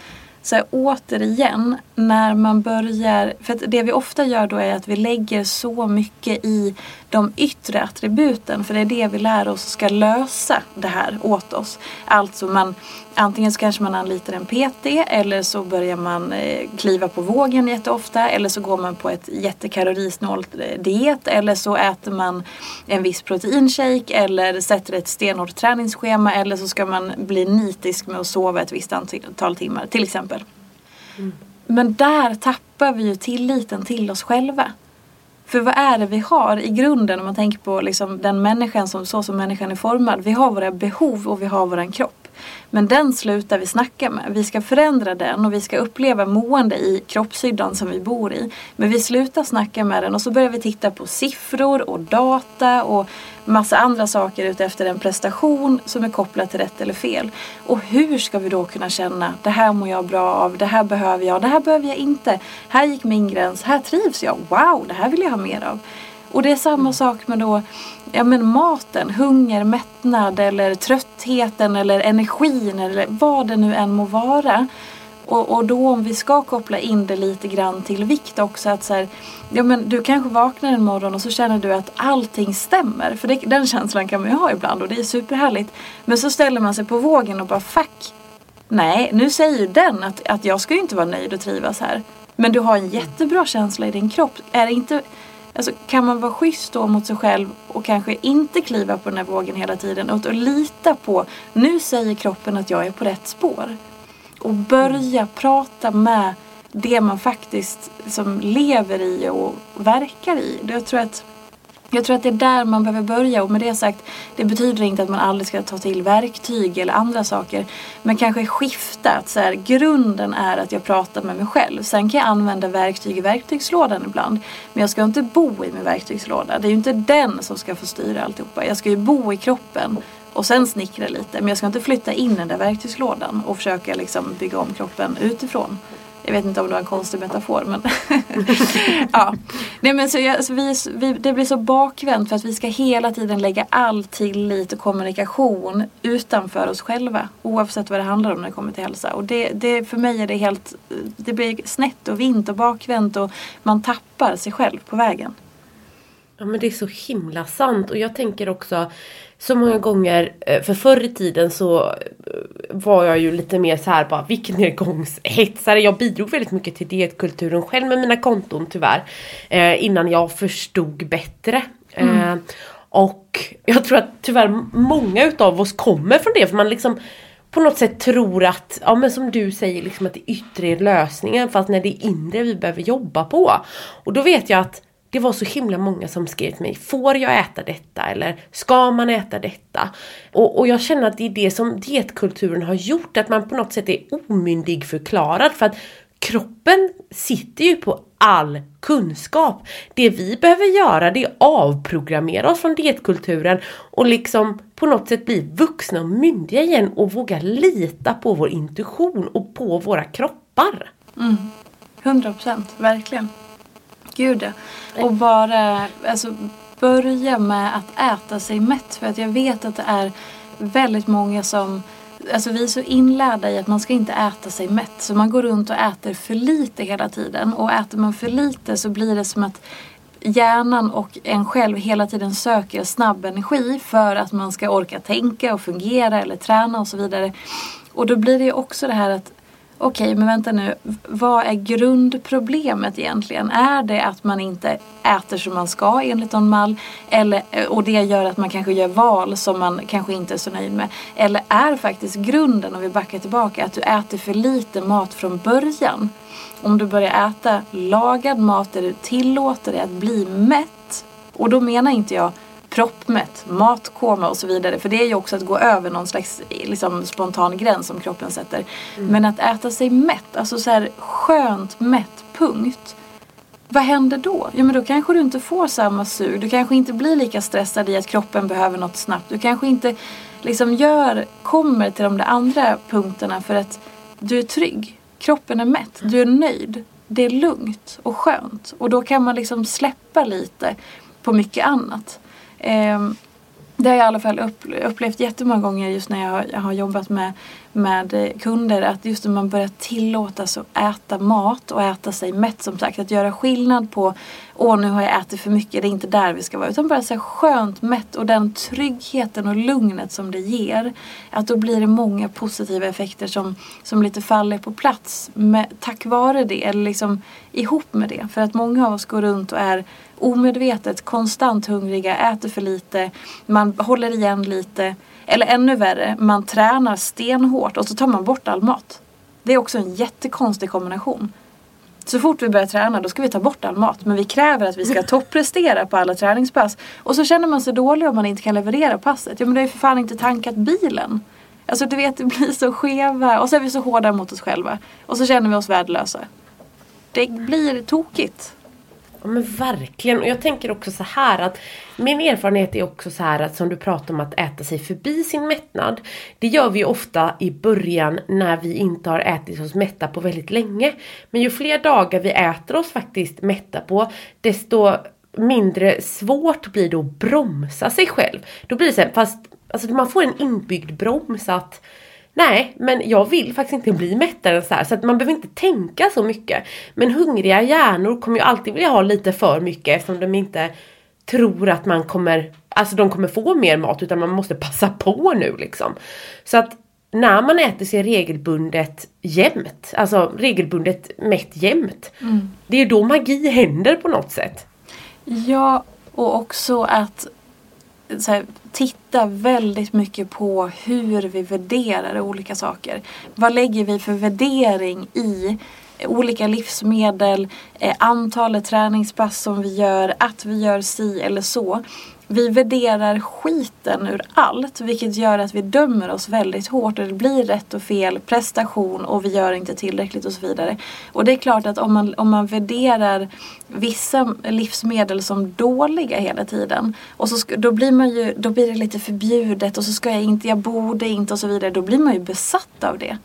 så här, återigen, när man börjar, för det vi ofta gör då är att vi lägger så mycket i de yttre attributen för det är det vi lär oss ska lösa det här åt oss. Alltså man, antingen så kanske man anlitar en PT eller så börjar man eh, kliva på vågen jätteofta eller så går man på ett jättekalorisnålt eh, diet eller så äter man en viss proteinshake eller sätter ett stenhårt träningsschema eller så ska man bli nitisk med att sova ett visst antal timmar till exempel. Mm. Men där tappar vi ju tilliten till oss själva. För vad är det vi har i grunden om man tänker på liksom den människan som så som människan är formad. Vi har våra behov och vi har våran kropp. Men den slutar vi snacka med. Vi ska förändra den och vi ska uppleva mående i kroppshyddan som vi bor i. Men vi slutar snacka med den och så börjar vi titta på siffror och data och massa andra saker utefter en prestation som är kopplad till rätt eller fel. Och hur ska vi då kunna känna det här mår jag bra av, det här behöver jag, det här behöver jag inte. Här gick min gräns, här trivs jag, wow, det här vill jag ha mer av. Och det är samma sak med då ja, men maten, hunger, mättnad eller tröttheten eller energin eller vad det nu än må vara. Och, och då om vi ska koppla in det lite grann till vikt också att så här, ja men du kanske vaknar en morgon och så känner du att allting stämmer. För det, den känslan kan man ju ha ibland och det är superhärligt. Men så ställer man sig på vågen och bara fuck. Nej, nu säger den att, att jag ska ju inte vara nöjd och trivas här. Men du har en jättebra känsla i din kropp. Är det inte Alltså, kan man vara schysst då mot sig själv och kanske inte kliva på den här vågen hela tiden och, och lita på, nu säger kroppen att jag är på rätt spår. Och börja mm. prata med det man faktiskt liksom lever i och verkar i. Jag tror att jag tror att det är där man behöver börja och med det sagt, det betyder inte att man aldrig ska ta till verktyg eller andra saker. Men kanske skifta, att så här, grunden är att jag pratar med mig själv. Sen kan jag använda verktyg i verktygslådan ibland. Men jag ska inte bo i min verktygslåda. Det är ju inte den som ska få styra alltihopa. Jag ska ju bo i kroppen och sen snickra lite. Men jag ska inte flytta in den där verktygslådan och försöka liksom bygga om kroppen utifrån. Jag vet inte om det var en konstig metafor men ja. Nej, men så jag, så vi, vi, det blir så bakvänt för att vi ska hela tiden lägga all tillit och kommunikation utanför oss själva. Oavsett vad det handlar om när det kommer till hälsa. Och det, det, för mig är det helt, det blir snett och vint och bakvänt och man tappar sig själv på vägen. Ja men det är så himla sant och jag tänker också så många gånger, eh, för förr i tiden så eh, var jag ju lite mer så här bara viktnedgångshetsare. Jag bidrog väldigt mycket till dietkulturen själv med mina konton tyvärr. Eh, innan jag förstod bättre. Mm. Eh, och jag tror att tyvärr många utav oss kommer från det för man liksom på något sätt tror att, ja men som du säger, liksom att det yttre är lösningen fast när det är inre vi behöver jobba på. Och då vet jag att det var så himla många som skrev till mig, får jag äta detta? Eller ska man äta detta? Och, och jag känner att det är det som dietkulturen har gjort, att man på något sätt är omyndig förklarad för att kroppen sitter ju på all kunskap. Det vi behöver göra det är avprogrammera oss från dietkulturen och liksom på något sätt bli vuxna och myndiga igen och våga lita på vår intuition och på våra kroppar. Mm. 100 procent, verkligen. Gud ja. Och bara alltså, börja med att äta sig mätt. För att jag vet att det är väldigt många som Alltså vi är så inlärda i att man ska inte äta sig mätt. Så man går runt och äter för lite hela tiden. Och äter man för lite så blir det som att hjärnan och en själv hela tiden söker snabb energi för att man ska orka tänka och fungera eller träna och så vidare. Och då blir det ju också det här att okej, okay, men vänta nu. Vad är grundproblemet egentligen? Är det att man inte äter som man ska enligt någon mall? Eller, eh, och det gör att man kanske gör val som man kanske inte är så nöjd med? Eller är faktiskt grunden, om vi backar tillbaka, att du äter för lite mat från början? Om du börjar äta lagad mat där du tillåter dig att bli mätt. Och då menar inte jag proppmätt, matkoma och så vidare. För det är ju också att gå över någon slags liksom, spontan gräns som kroppen sätter. Mm. Men att äta sig mätt, alltså så här skönt mätt, punkt. Vad händer då? Ja men då kanske du inte får samma sug. Du kanske inte blir lika stressad i att kroppen behöver något snabbt. Du kanske inte liksom gör, kommer till de där andra punkterna för att du är trygg. Kroppen är mätt, du är nöjd. Det är lugnt och skönt. Och då kan man liksom släppa lite på mycket annat. Eh, det har jag i alla fall upplevt jättemånga gånger just när jag har, jag har jobbat med, med kunder. Att just när man börjar tillåtas att äta mat och äta sig mätt som sagt. Att göra skillnad på åh nu har jag ätit för mycket, det är inte där vi ska vara. Utan bara så skönt mätt och den tryggheten och lugnet som det ger. Att då blir det många positiva effekter som, som lite faller på plats med, tack vare det. Eller liksom ihop med det. För att många av oss går runt och är omedvetet konstant hungriga, äter för lite, man håller igen lite. Eller ännu värre, man tränar stenhårt och så tar man bort all mat. Det är också en jättekonstig kombination. Så fort vi börjar träna då ska vi ta bort all mat. Men vi kräver att vi ska topprestera på alla träningspass. Och så känner man sig dålig om man inte kan leverera passet. Ja men det är ju för fan inte tankat bilen. Alltså du vet, det blir så skeva. Och så är vi så hårda mot oss själva. Och så känner vi oss värdelösa. Det blir tokigt. Ja men verkligen. Och jag tänker också så här att min erfarenhet är också så här att som du pratar om att äta sig förbi sin mättnad. Det gör vi ofta i början när vi inte har ätit oss mätta på väldigt länge. Men ju fler dagar vi äter oss faktiskt mätta på desto mindre svårt blir det att bromsa sig själv. Då blir det så här, fast alltså man får en inbyggd broms att Nej, men jag vill faktiskt inte bli mättare än så här. Så att man behöver inte tänka så mycket. Men hungriga hjärnor kommer ju alltid vilja ha lite för mycket eftersom de inte tror att man kommer, alltså de kommer få mer mat utan man måste passa på nu liksom. Så att när man äter sig regelbundet jämt, alltså regelbundet mätt jämt. Mm. Det är då magi händer på något sätt. Ja, och också att här, titta väldigt mycket på hur vi värderar olika saker. Vad lägger vi för värdering i olika livsmedel, eh, antalet träningspass som vi gör, att vi gör si eller så. Vi värderar skiten ur allt vilket gör att vi dömer oss väldigt hårt och det blir rätt och fel, prestation och vi gör inte tillräckligt och så vidare. Och det är klart att om man, om man värderar vissa livsmedel som dåliga hela tiden och så då blir man ju, då blir det lite förbjudet och så ska jag inte, jag borde inte och så vidare. Då blir man ju besatt av det.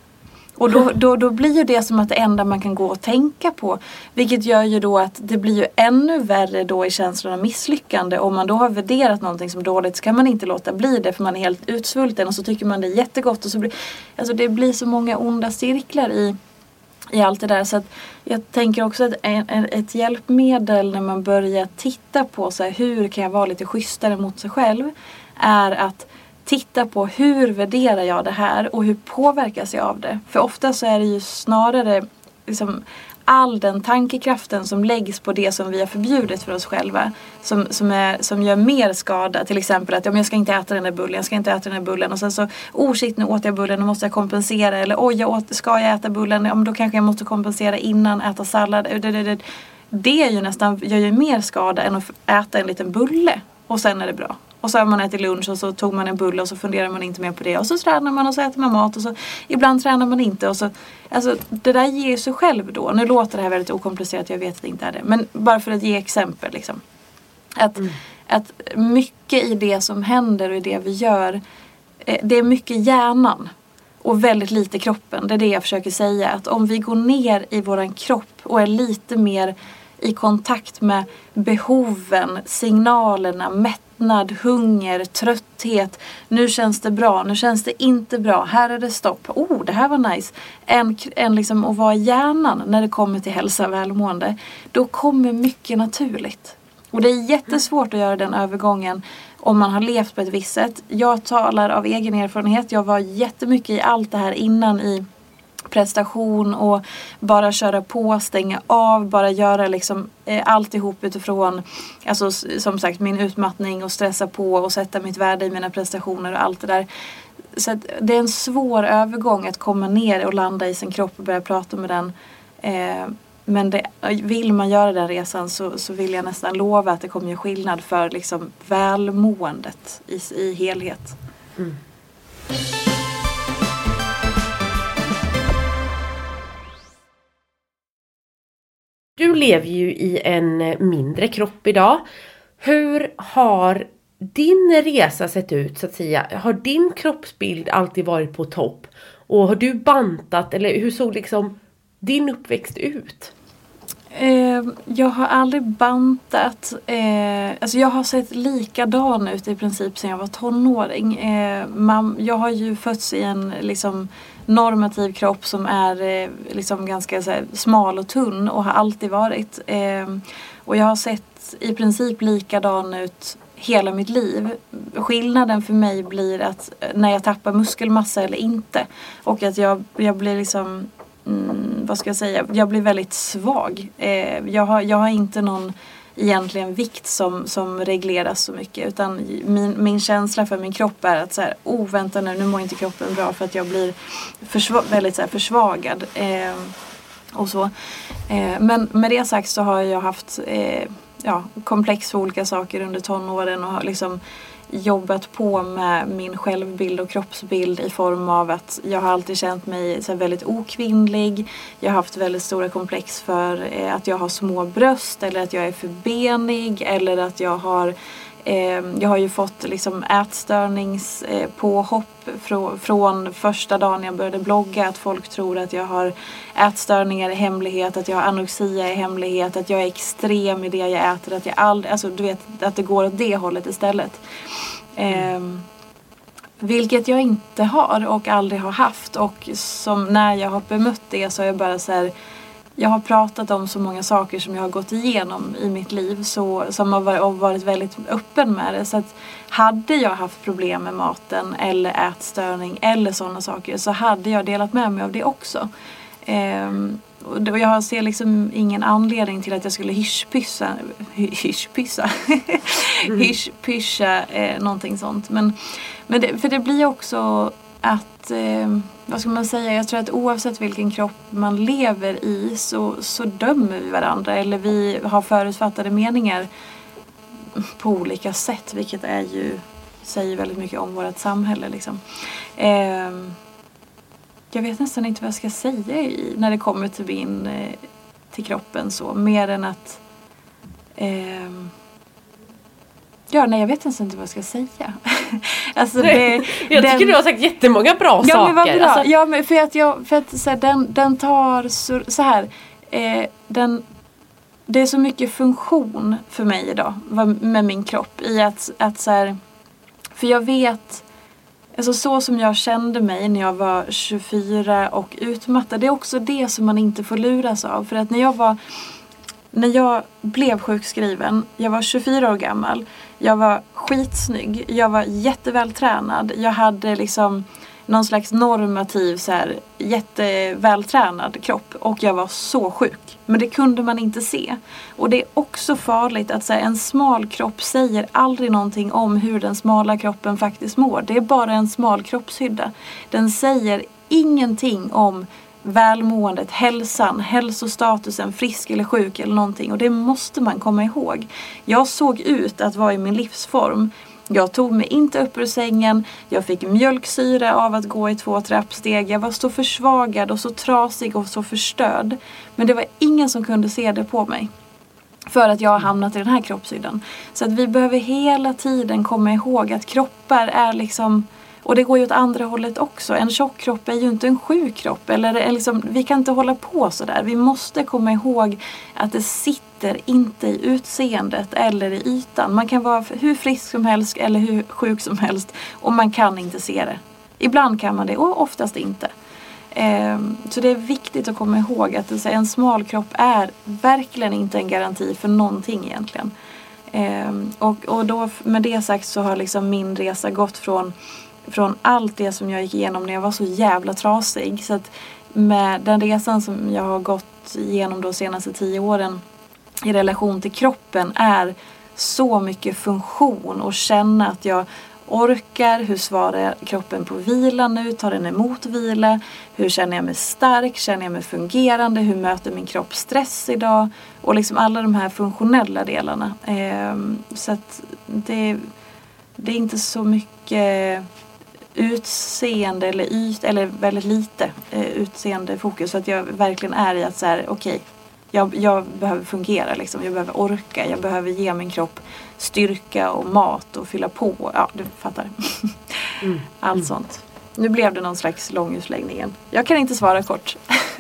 Och då, då, då blir ju det som att det enda man kan gå och tänka på. Vilket gör ju då att det blir ju ännu värre då i känslan av misslyckande. Om man då har värderat någonting som dåligt så kan man inte låta bli det för man är helt utsvulten och så tycker man det är jättegott. Och så blir, alltså det blir så många onda cirklar i, i allt det där. Så att jag tänker också att ett hjälpmedel när man börjar titta på så här, hur kan jag vara lite schysstare mot sig själv. Är att titta på hur värderar jag det här och hur påverkas jag av det? För ofta så är det ju snarare liksom all den tankekraften som läggs på det som vi har förbjudit för oss själva som, som, är, som gör mer skada. Till exempel att ja, jag ska inte äta den där bullen, jag ska inte äta den där bullen och sen så oh shit nu åt jag bullen, nu måste jag kompensera eller oj jag åt, ska jag äta bullen, ja, men då kanske jag måste kompensera innan, äta sallad. Det, det är ju nästan, gör ju mer skada än att äta en liten bulle och sen är det bra. Och så har man ätit lunch och så tog man en bulle och så funderar man inte mer på det. Och så tränar man och så äter man mat och så ibland tränar man inte. Och så, alltså, det där ger sig själv då. Nu låter det här väldigt okomplicerat, jag vet att det inte är det. Men bara för att ge exempel. Liksom. Att, mm. att mycket i det som händer och i det vi gör, eh, det är mycket hjärnan och väldigt lite kroppen. Det är det jag försöker säga. Att om vi går ner i våran kropp och är lite mer i kontakt med behoven, signalerna, mättnad, hunger, trötthet. Nu känns det bra, nu känns det inte bra, här är det stopp. Oh, det här var nice. Än, än liksom att vara i hjärnan när det kommer till hälsa och välmående. Då kommer mycket naturligt. Och det är jättesvårt att göra den övergången om man har levt på ett visst sätt. Jag talar av egen erfarenhet. Jag var jättemycket i allt det här innan i prestation och bara köra på, stänga av, bara göra liksom eh, alltihop utifrån alltså, som sagt min utmattning och stressa på och sätta mitt värde i mina prestationer och allt det där. Så det är en svår övergång att komma ner och landa i sin kropp och börja prata med den. Eh, men det, vill man göra den resan så, så vill jag nästan lova att det kommer göra skillnad för liksom välmåendet i, i helhet. Mm. Du lever ju i en eh, mindre kropp idag. Hur har din resa sett ut så att säga? Har din kroppsbild alltid varit på topp? Och har du bantat eller hur såg liksom din uppväxt ut? Eh, jag har aldrig bantat. Eh, alltså jag har sett likadan ut i princip sedan jag var tonåring. Eh, mam, jag har ju fötts i en liksom, normativ kropp som är eh, liksom ganska här, smal och tunn och har alltid varit. Eh, och jag har sett i princip likadan ut hela mitt liv. Skillnaden för mig blir att eh, när jag tappar muskelmassa eller inte. Och att jag, jag blir liksom mm, vad ska jag säga, jag blir väldigt svag. Eh, jag, har, jag har inte någon egentligen vikt som, som regleras så mycket utan min, min känsla för min kropp är att så här, oh vänta nu, nu mår inte kroppen bra för att jag blir försva väldigt så här, försvagad. Eh, och så. Eh, men med det sagt så har jag haft eh, ja, komplex för olika saker under tonåren och har liksom jobbat på med min självbild och kroppsbild i form av att jag har alltid känt mig så väldigt okvinnlig. Jag har haft väldigt stora komplex för eh, att jag har små bröst eller att jag är för benig eller att jag har Eh, Ehm, jag har ju fått liksom ätstörningspåhopp eh, från, första dagen jag började blogga. Att folk tror att jag har ätstörningar i hemlighet, att jag har anorexia i hemlighet, att jag är extrem i det jag äter. Att jag aldrig, alltså du vet att det går åt det hållet istället. Eh, vilket jag inte har och aldrig har haft. Och som när jag har bemött det så har jag bara så här jag har pratat om så många saker som jag har gått igenom i mitt liv så, som har varit, väldigt öppen med det. Så att hade jag haft problem med maten eller ätstörning eller sådana saker så hade jag delat med mig av det också. Ehm, och jag ser liksom ingen anledning till att jag skulle hyschpyssa, hyschpyssa, mm. hyschpyscha eh, någonting sånt. Men, men det, för det blir också att, eh, vad ska man säga, jag tror att oavsett vilken kropp man lever i så, så dömer vi varandra eller vi har förutfattade meningar på olika sätt vilket är ju, säger väldigt mycket om vårt samhälle liksom. Eh, jag vet nästan inte vad jag ska säga i, när det kommer till min, eh, till kroppen så, mer än att eh, Ja, nej jag vet ens inte vad jag ska säga. alltså det, jag den, tycker du har sagt jättemånga bra ja, saker. Men vad bra. Alltså, ja, men för att, jag, för att så här, den, den tar så, så här. Eh, den, det är så mycket funktion för mig idag med min kropp i att, att så här, för jag vet Alltså så som jag kände mig när jag var 24 och utmattad. Det är också det som man inte får luras av. För att när jag var när jag blev sjukskriven, jag var 24 år gammal, jag var skitsnygg, jag var jättevältränad, jag hade liksom någon slags normativ så här, jättevältränad kropp och jag var så sjuk. Men det kunde man inte se. Och det är också farligt att så här, en smal kropp säger aldrig någonting om hur den smala kroppen faktiskt mår. Det är bara en smal kroppshydda. Den säger ingenting om välmåendet, hälsan, hälsostatusen, frisk eller sjuk eller någonting. Och det måste man komma ihåg. Jag såg ut att vara i min livsform. Jag tog mig inte upp ur sängen, jag fick mjölksyra av att gå i två trappsteg. Jag var så försvagad och så trasig och så förstörd. Men det var ingen som kunde se det på mig. För att jag har hamnat i den här kroppshyddan. Så att vi behöver hela tiden komma ihåg att kroppar är liksom och det går ju åt andra hållet också. En tjock kropp är ju inte en sjuk kropp. Eller, eh, liksom, vi kan inte hålla på sådär. Vi måste komma ihåg att det sitter inte i utseendet eller i ytan. Man kan vara hur frisk som helst eller hur sjuk som helst och man kan inte se det. Ibland kan man det och oftast inte. Ehm, så det är viktigt att komma ihåg att alltså, en smal kropp är verkligen inte en garanti för någonting egentligen. Ehm, och, och då med det sagt så har liksom min resa gått från, från allt det som jag gick igenom när jag var så jävla trasig. Så att med den resan som jag har gått igenom de senaste tio åren i relation till kroppen är så mycket funktion och känna att jag orkar, hur svarar kroppen på vila nu, tar den emot vila, hur känner jag mig stark, känner jag mig fungerande, hur möter min kropp stress idag? Och liksom alla de här funktionella delarna. Ehm, så att det, det är inte så mycket utseende eller yt, eller väldigt lite eh, utseende fokus. Så att jag verkligen är i att så här, okej, okay, jag, jag, behöver fungera liksom. Jag behöver orka, jag behöver ge min kropp styrka och mat och fylla på. Ja, du fattar. Mm. Allt mm. sånt. Nu blev det någon slags lång utläggning igen. Jag kan inte svara kort.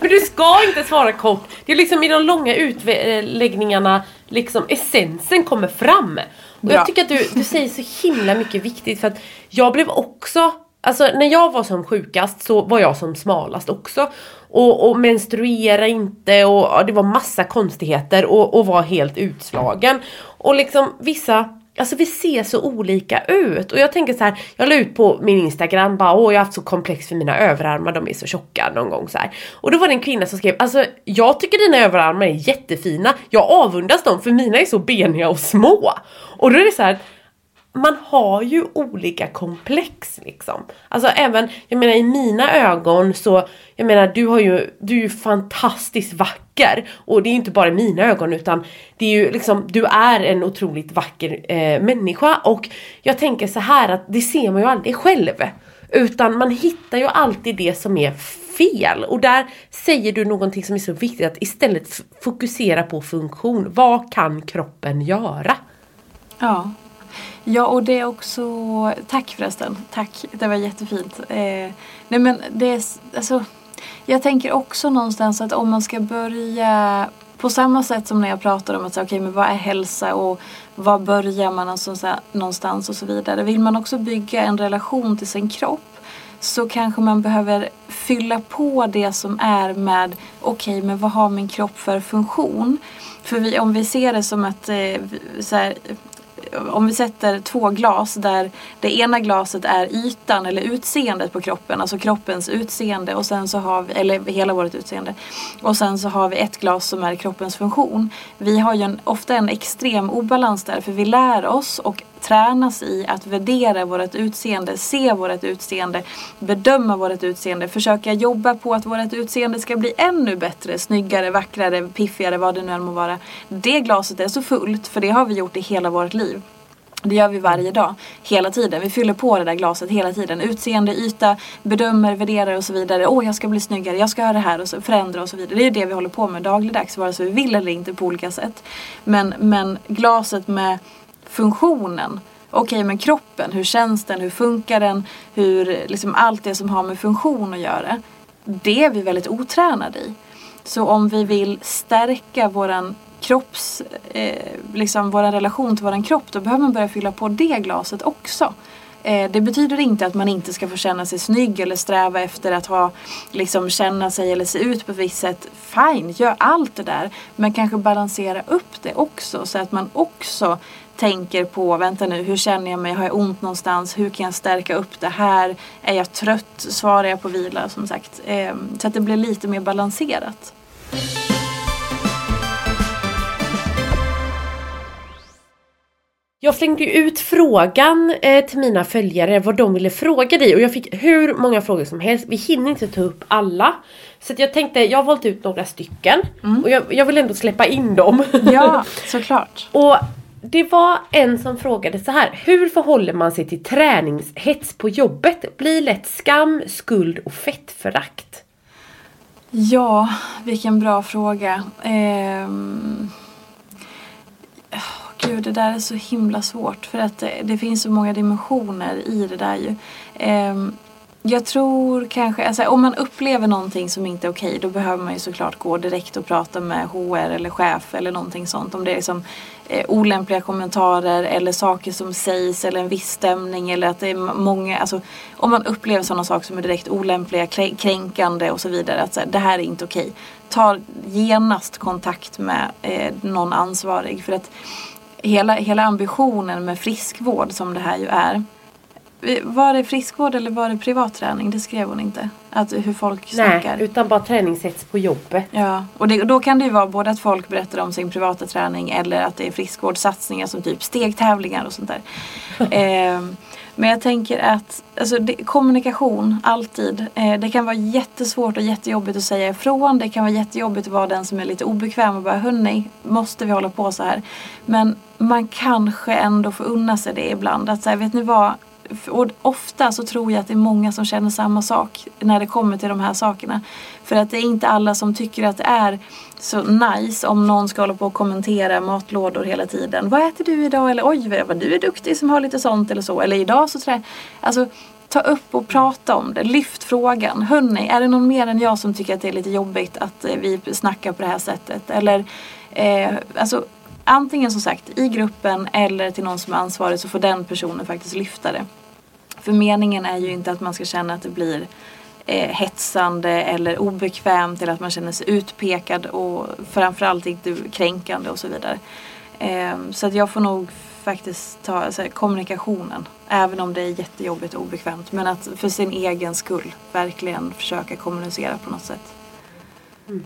Men du ska inte svara kort. Det är liksom i de långa utläggningarna liksom essensen kommer fram. Och jag tycker att du, du säger så himla mycket viktigt för att jag blev också Alltså när jag var som sjukast så var jag som smalast också. Och, och menstruera inte och och det var massa konstigheter och, och var helt utslagen. Och liksom vissa Alltså vi ser så olika ut och jag tänker så här, jag la ut på min Instagram bara åh jag har haft så komplex för mina överarmar, de är så tjocka någon gång så här. Och då var det en kvinna som skrev, alltså jag tycker dina överarmar är jättefina, jag avundas dem för mina är så beniga och små. Och då är det så här, man har ju olika komplex liksom. Alltså även, jag menar i mina ögon så, jag menar du har ju, du är ju fantastiskt vacker. Och det är ju inte bara i mina ögon utan det är ju liksom, du är en otroligt vacker eh, människa. Och jag tänker så här att det ser man ju aldrig själv. Utan man hittar ju alltid det som är fel. Och där säger du någonting som är så viktigt att istället fokusera på funktion. Vad kan kroppen göra? Ja, Ja, och det är också... Tack förresten. Tack. Det var jättefint. Eh, nej men det är... Alltså, jag tänker också någonstans att om man ska börja på samma sätt som när jag pratar om att säga, okay, men vad är hälsa och var börjar man alltså, så här, någonstans och så vidare. Vill man också bygga en relation till sin kropp så kanske man behöver fylla på det som är med okej, okay, men vad har min kropp för funktion? För vi, om vi ser det som att eh, så här, om vi sätter två glas där det ena glaset är ytan eller utseendet på kroppen, alltså kroppens utseende och sen så har vi, eller hela vårt utseende. Och sen så har vi ett glas som är kroppens funktion. Vi har ju en, ofta en extrem obalans där för vi lär oss och tränas i att värdera vårt utseende, se vårt utseende, bedöma vårt utseende, försöka jobba på att vårt utseende ska bli ännu bättre, snyggare, vackrare, piffigare, vad det nu än må vara. Det glaset är så fullt, för det har vi gjort i hela vårt liv. Det gör vi varje dag, hela tiden. Vi fyller på det där glaset hela tiden. Utseende, yta, bedömer, värderar och så vidare. Åh, jag ska bli snyggare, jag ska göra det här och så, förändra och så vidare. Det är ju det vi håller på med dagligdags, vare sig vi vill eller inte på olika sätt. Men, men glaset med funktionen. Okej, okay, men kroppen, hur känns den, hur funkar den, hur, liksom allt det som har med funktion att göra. Det är vi väldigt otränade i. Så om vi vill stärka våran kropps, eh, liksom vår relation till våran kropp, då behöver man börja fylla på det glaset också. Eh, det betyder inte att man inte ska få känna sig snygg eller sträva efter att ha, liksom känna sig eller se ut på ett visst sätt. Fine, gör allt det där. Men kanske balansera upp det också så att man också tänker på, vänta nu, hur känner jag mig? Har jag ont någonstans? Hur kan jag stärka upp det här? Är jag trött? Svarar jag på vila som sagt? Eh, så att det blir lite mer balanserat. Jag slängde ut frågan eh, till mina följare vad de ville fråga dig och jag fick hur många frågor som helst. Vi hinner inte ta upp alla. Så jag tänkte, jag har valt ut några stycken mm. och jag, jag, vill ändå släppa in dem. Ja, såklart. och det var en som frågade så här. Hur förhåller man sig till träningshets på jobbet? Blir lätt skam, skuld och fettförakt? Ja, vilken bra fråga. Ehm... Gud, det där är så himla svårt för att det, det finns så många dimensioner i det där ju. Ehm jag tror kanske, alltså om man upplever någonting som inte är okej då behöver man ju såklart gå direkt och prata med HR eller chef eller någonting sånt. Om det är liksom eh, olämpliga kommentarer eller saker som sägs eller en viss stämning eller att det är många, alltså om man upplever sådana saker som är direkt olämpliga, kränkande och så vidare. Att så här, det här är inte okej. Ta genast kontakt med eh, någon ansvarig för att hela, hela ambitionen med friskvård som det här ju är var det friskvård eller var det privatträning? Det skrev hon inte. Att hur folk snackar. Nej, utan bara träningshets på jobbet. Ja, och det, då kan det ju vara både att folk berättar om sin privata träning eller att det är friskvårdssatsningar som typ stegtävlingar och sånt där. eh, men jag tänker att alltså, det, kommunikation, alltid. Eh, det kan vara jättesvårt och jättejobbigt att säga ifrån. Det kan vara jättejobbigt att vara den som är lite obekväm och bara hörni, måste vi hålla på så här? Men man kanske ändå får unna sig det ibland. Att säga, vet ni vad, och ofta så tror jag att det är många som känner samma sak när det kommer till de här sakerna. För att det är inte alla som tycker att det är så nice om någon ska hålla på och kommentera matlådor hela tiden. Vad äter du idag? Eller oj vad du är duktig som har lite sånt eller så. Eller idag så trä... Alltså ta upp och prata om det. Lyft frågan. Hörni, är det någon mer än jag som tycker att det är lite jobbigt att eh, vi snackar på det här sättet? Eller eh, alltså antingen som sagt i gruppen eller till någon som är ansvarig så får den personen faktiskt lyfta det. För meningen är ju inte att man ska känna att det blir eh, hetsande eller obekvämt eller att man känner sig utpekad och framförallt inte kränkande och så vidare. Eh, så att jag får nog faktiskt ta alltså, kommunikationen. Även om det är jättejobbigt och obekvämt. Men att för sin egen skull verkligen försöka kommunicera på något sätt. Mm.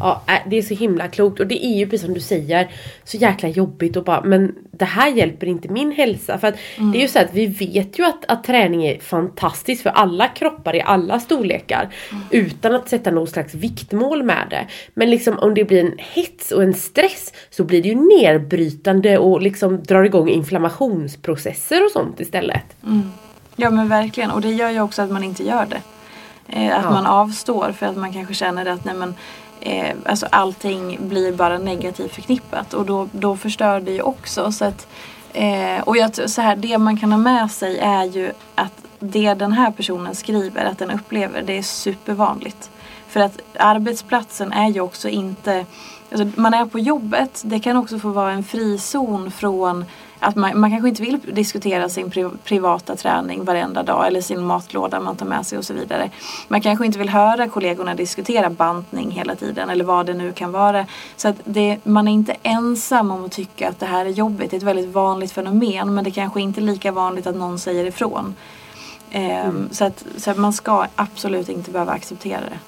Ja, äh, det är så himla klokt och det är ju precis som du säger så jäkla jobbigt och bara men det här hjälper inte min hälsa. För att mm. det är ju så att vi vet ju att, att träning är fantastiskt för alla kroppar i alla storlekar. Mm. Utan att sätta någon slags viktmål med det. Men liksom om det blir en hets och en stress så blir det ju nedbrytande och liksom drar igång inflammationsprocesser och sånt istället. Mm. Ja men verkligen och det gör ju också att man inte gör det. Eh, att ja. man avstår för att man kanske känner att nej men eh, alltså allting blir bara negativt förknippat och då, då förstör det ju också. Så att, eh, och jag, så här, det man kan ha med sig är ju att det den här personen skriver, att den upplever, det är supervanligt. För att arbetsplatsen är ju också inte, alltså man är på jobbet, det kan också få vara en frizon från att man, man kanske inte vill diskutera sin pri, privata träning varenda dag eller sin matlåda man tar med sig och så vidare. Man kanske inte vill höra kollegorna diskutera bantning hela tiden eller vad det nu kan vara. Så att det, man är inte ensam om att tycka att det här är jobbigt. Det är ett väldigt vanligt fenomen men det kanske inte är lika vanligt att någon säger ifrån. Ehm, mm. så, att, så att man ska absolut inte behöva acceptera det.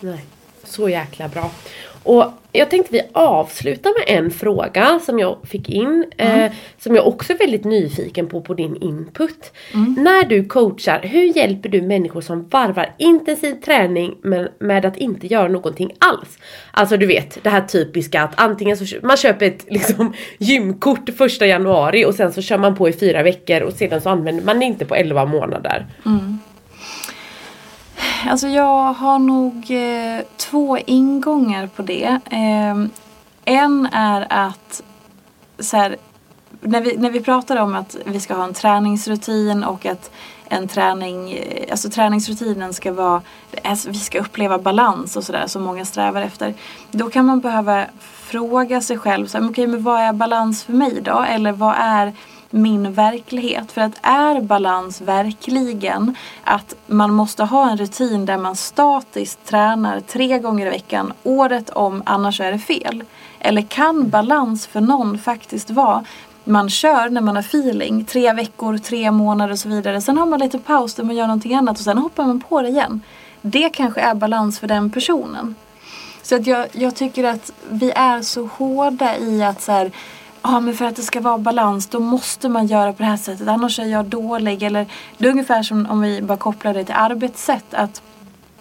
Nej, så jäkla bra. Och jag tänkte vi avslutar med en fråga som jag fick in. Mm. Eh, som jag också är väldigt nyfiken på, på din input. Mm. När du coachar, hur hjälper du människor som varvar intensiv träning med, med att inte göra någonting alls? Alltså du vet, det här typiska att antingen så man köper ett liksom, gymkort första januari och sen så kör man på i fyra veckor och sedan så använder man det inte på elva månader. Mm. Alltså jag har nog eh, två ingångar på det. Eh, en är att så här, när, vi, när vi pratar om att vi ska ha en träningsrutin och att en träning, eh, alltså träningsrutinen ska vara, alltså vi ska uppleva balans och sådär som många strävar efter. Då kan man behöva fråga sig själv, så här, okay, men vad är balans för mig då? Eller vad är min verklighet. För att är balans verkligen att man måste ha en rutin där man statiskt tränar tre gånger i veckan året om annars är det fel. Eller kan balans för någon faktiskt vara man kör när man har feeling, tre veckor, tre månader och så vidare. Sen har man lite paus där man gör någonting annat och sen hoppar man på det igen. Det kanske är balans för den personen. Så att jag, jag tycker att vi är så hårda i att så här, ja men för att det ska vara balans då måste man göra på det här sättet annars är jag dålig. Eller det är ungefär som om vi bara kopplar det till arbetssätt. Att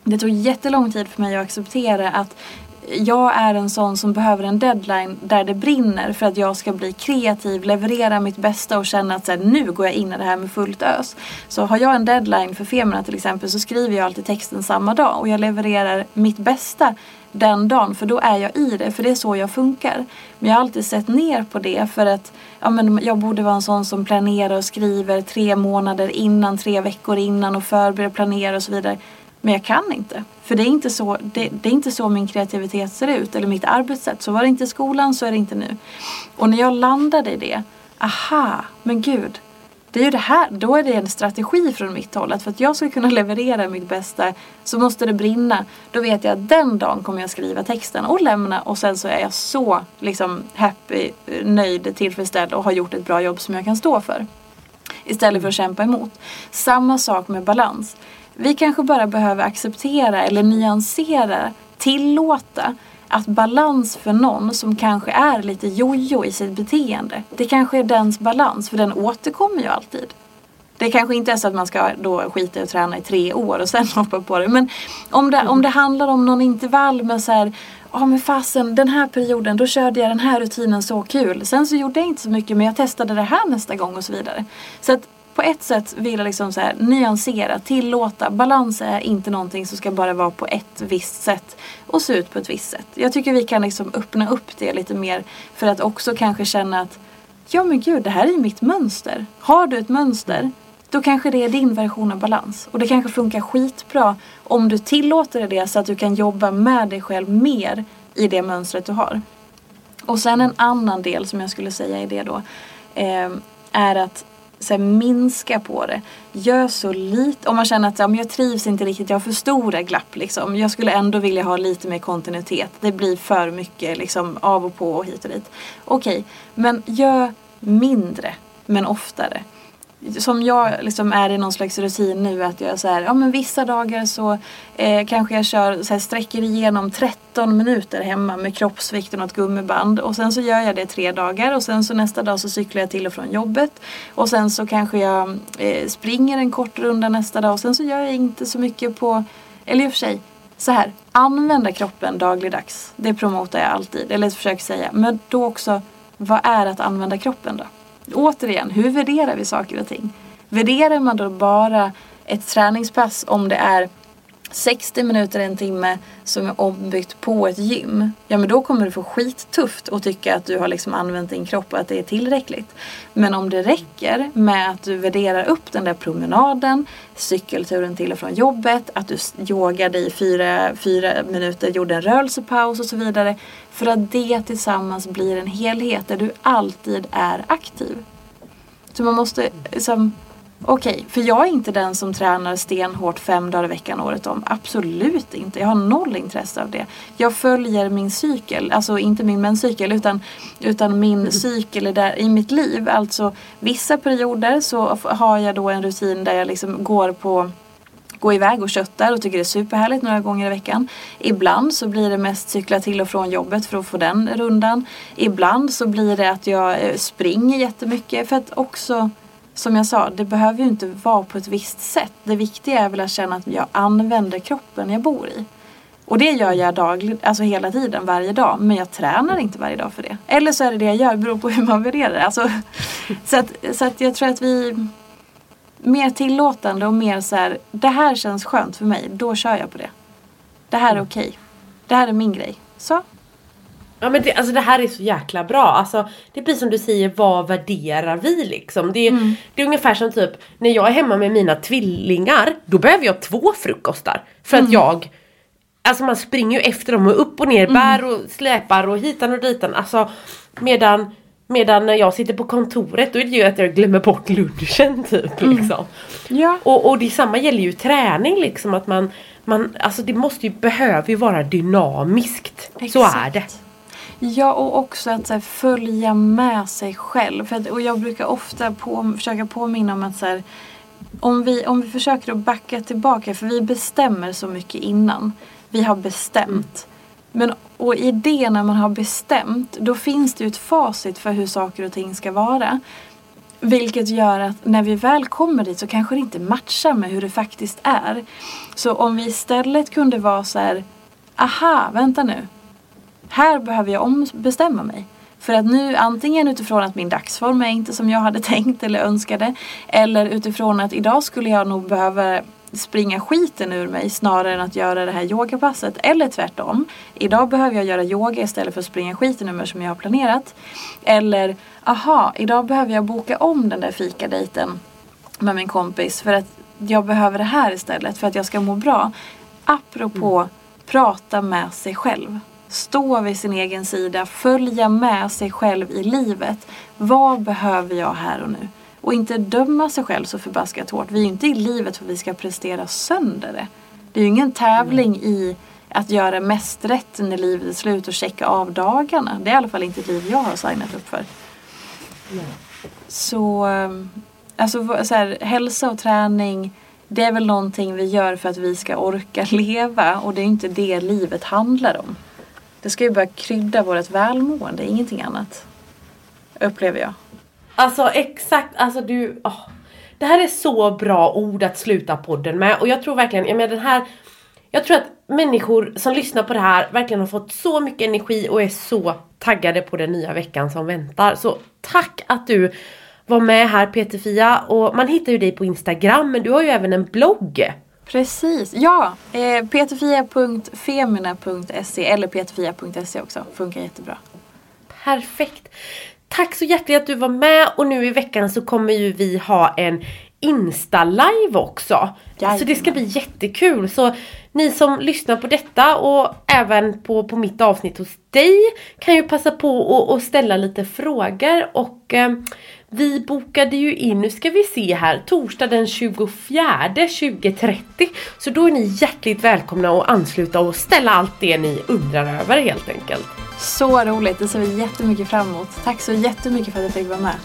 det tog jättelång tid för mig att acceptera att jag är en sån som behöver en deadline där det brinner för att jag ska bli kreativ, leverera mitt bästa och känna att så här, nu går jag in i det här med fullt ös. Så har jag en deadline för Femina till exempel så skriver jag alltid texten samma dag och jag levererar mitt bästa den dagen för då är jag i det för det är så jag funkar. Men jag har alltid sett ner på det för att ja, men jag borde vara en sån som planerar och skriver tre månader innan, tre veckor innan och förbereder, planerar och så vidare. Men jag kan inte. För det är inte så, det, det, är inte så min kreativitet ser ut eller mitt arbetssätt. Så var det inte i skolan så är det inte nu. Och när jag landade i det, aha, men gud. Det är ju det här, då är det en strategi från mitt håll. Att för att jag ska kunna leverera mitt bästa så måste det brinna. Då vet jag att den dagen kommer jag skriva texten och lämna och sen så är jag så liksom happy, nöjd, tillfredsställd och har gjort ett bra jobb som jag kan stå för. Istället för att kämpa emot. Samma sak med balans. Vi kanske bara behöver acceptera eller nyansera, tillåta att balans för någon som kanske är lite jojo i sitt beteende. Det kanske är dens balans för den återkommer ju alltid. Det kanske inte är så att man ska då skita i att träna i tre år och sen hoppa på det. Men om det, om det handlar om någon intervall med så här Ja men fasen den här perioden då körde jag den här rutinen så kul. Sen så gjorde jag inte så mycket men jag testade det här nästa gång och så vidare. Så att på ett sätt vill jag liksom så här, nyansera, tillåta. Balans är inte någonting som ska bara vara på ett visst sätt och se ut på ett visst sätt. Jag tycker vi kan liksom öppna upp det lite mer för att också kanske känna att ja men gud, det här är mitt mönster. Har du ett mönster, då kanske det är din version av balans. Och det kanske funkar skitbra om du tillåter det så att du kan jobba med dig själv mer i det mönstret du har. Och sen en annan del som jag skulle säga i det då eh, är att så här, minska på det. Gör så lite. Om man känner att ja, men jag trivs inte riktigt, jag har för stora glapp. Liksom. Jag skulle ändå vilja ha lite mer kontinuitet. Det blir för mycket liksom, av och på och hit och dit. Okej, okay, men gör mindre men oftare som jag liksom är i någon slags rutin nu att jag så här, ja men vissa dagar så eh, kanske jag kör, så här, sträcker igenom 13 minuter hemma med kroppsvikten och ett gummiband och sen så gör jag det tre dagar och sen så nästa dag så cyklar jag till och från jobbet och sen så kanske jag eh, springer en kort runda nästa dag och sen så gör jag inte så mycket på, eller i och för sig så här, använda kroppen dagligdags. Det promotar jag alltid, eller försöker säga. Men då också, vad är att använda kroppen då? Återigen, hur värderar vi saker och ting? Värderar man då bara ett träningspass om det är 60 minuter, en timme som är ombyggt på ett gym. Ja men då kommer du få skittufft och tycka att du har liksom använt din kropp och att det är tillräckligt. Men om det räcker med att du värderar upp den där promenaden, cykelturen till och från jobbet, att du yogade i fyra, fyra minuter, gjorde en rörelsepaus och så vidare. För att det tillsammans blir en helhet där du alltid är aktiv. Så man måste liksom Okej, okay, för jag är inte den som tränar stenhårt fem dagar i veckan året om. Absolut inte. Jag har noll intresse av det. Jag följer min cykel, alltså inte min menscykel utan, utan min cykel där, i mitt liv. Alltså vissa perioder så har jag då en rutin där jag liksom går på gå iväg och köttar och tycker det är superhärligt några gånger i veckan. Ibland så blir det mest cykla till och från jobbet för att få den rundan. Ibland så blir det att jag eh, springer jättemycket för att också som jag sa, det behöver ju inte vara på ett visst sätt. Det viktiga är väl att känna att jag använder kroppen jag bor i. Och det gör jag dagligt, alltså hela tiden, varje dag. Men jag tränar inte varje dag för det. Eller så är det det jag gör, det beror på hur man värderar det. Alltså, så att, så att jag tror att vi mer tillåtande och mer så här, det här känns skönt för mig, då kör jag på det. Det här är okej. Okay. Det här är min grej. Så, Ja men det, alltså det här är så jäkla bra. Alltså, det blir som du säger, vad värderar vi liksom? Det är, mm. det är ungefär som typ när jag är hemma med mina tvillingar. Då behöver jag två frukostar. För mm. att jag Alltså man springer ju efter dem och upp och ner, mm. bär och släpar och hitan och ditan. Alltså medan Medan när jag sitter på kontoret då är det ju att jag glömmer bort lunchen typ. Mm. Liksom. Ja. Och, och detsamma gäller ju träning liksom att man, man Alltså det måste ju, behöver ju vara dynamiskt. Exakt. Så är det. Ja och också att här, följa med sig själv. För och jag brukar ofta på, försöka påminna om att så här, om, vi, om vi försöker att backa tillbaka för vi bestämmer så mycket innan. Vi har bestämt. Men och i det när man har bestämt då finns det ju ett facit för hur saker och ting ska vara. Vilket gör att när vi väl kommer dit så kanske det inte matchar med hur det faktiskt är. Så om vi istället kunde vara så här, aha, vänta nu här behöver jag ombestämma mig. För att nu antingen utifrån att min dagsform är inte som jag hade tänkt eller önskade. Eller utifrån att idag skulle jag nog behöva springa skiten ur mig snarare än att göra det här yogapasset. Eller tvärtom. Idag behöver jag göra yoga istället för att springa skiten ur mig som jag har planerat. Eller, aha, idag behöver jag boka om den där fikadejten med min kompis för att jag behöver det här istället för att jag ska må bra. Apropå mm. prata med sig själv. Stå vid sin egen sida, följa med sig själv i livet. Vad behöver jag här och nu? Och inte döma sig själv så förbaskat hårt. Vi är ju inte i livet för att vi ska prestera sönder det. Det är ju ingen tävling mm. i att göra mest rätt när livet är slut och checka av dagarna. Det är i alla fall inte ett liv jag har signat upp för. Mm. Så, ehm, alltså så här, hälsa och träning det är väl någonting vi gör för att vi ska orka leva och det är inte det livet handlar om. Det ska ju bara krydda vårt välmående, ingenting annat. Upplever jag. Alltså exakt, alltså du... Oh. Det här är så bra ord att sluta podden med och jag tror verkligen, jag menar den här jag tror att människor som lyssnar på det här verkligen har fått så mycket energi och är så taggade på den nya veckan som väntar. Så tack att du var med här Peter-Fia och man hittar ju dig på Instagram men du har ju även en blogg. Precis, ja! Eh, peterfia.femina.se eller peterfia.se också. Funkar jättebra. Perfekt! Tack så hjärtligt att du var med och nu i veckan så kommer ju vi ha en Insta-live också. Jajamän. Så det ska bli jättekul. Så ni som lyssnar på detta och även på, på mitt avsnitt hos dig kan ju passa på att ställa lite frågor och eh, vi bokade ju in, nu ska vi se här, torsdag den 24 2030. Så då är ni hjärtligt välkomna att ansluta och ställa allt det ni undrar över helt enkelt. Så roligt, det ser vi jättemycket fram emot. Tack så jättemycket för att jag fick vara med.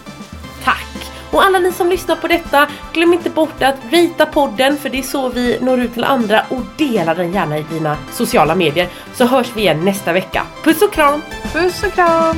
Tack! Och alla ni som lyssnar på detta, glöm inte bort att rita podden för det är så vi når ut till andra och dela den gärna i dina sociala medier. Så hörs vi igen nästa vecka. Puss och kram! Puss och kram!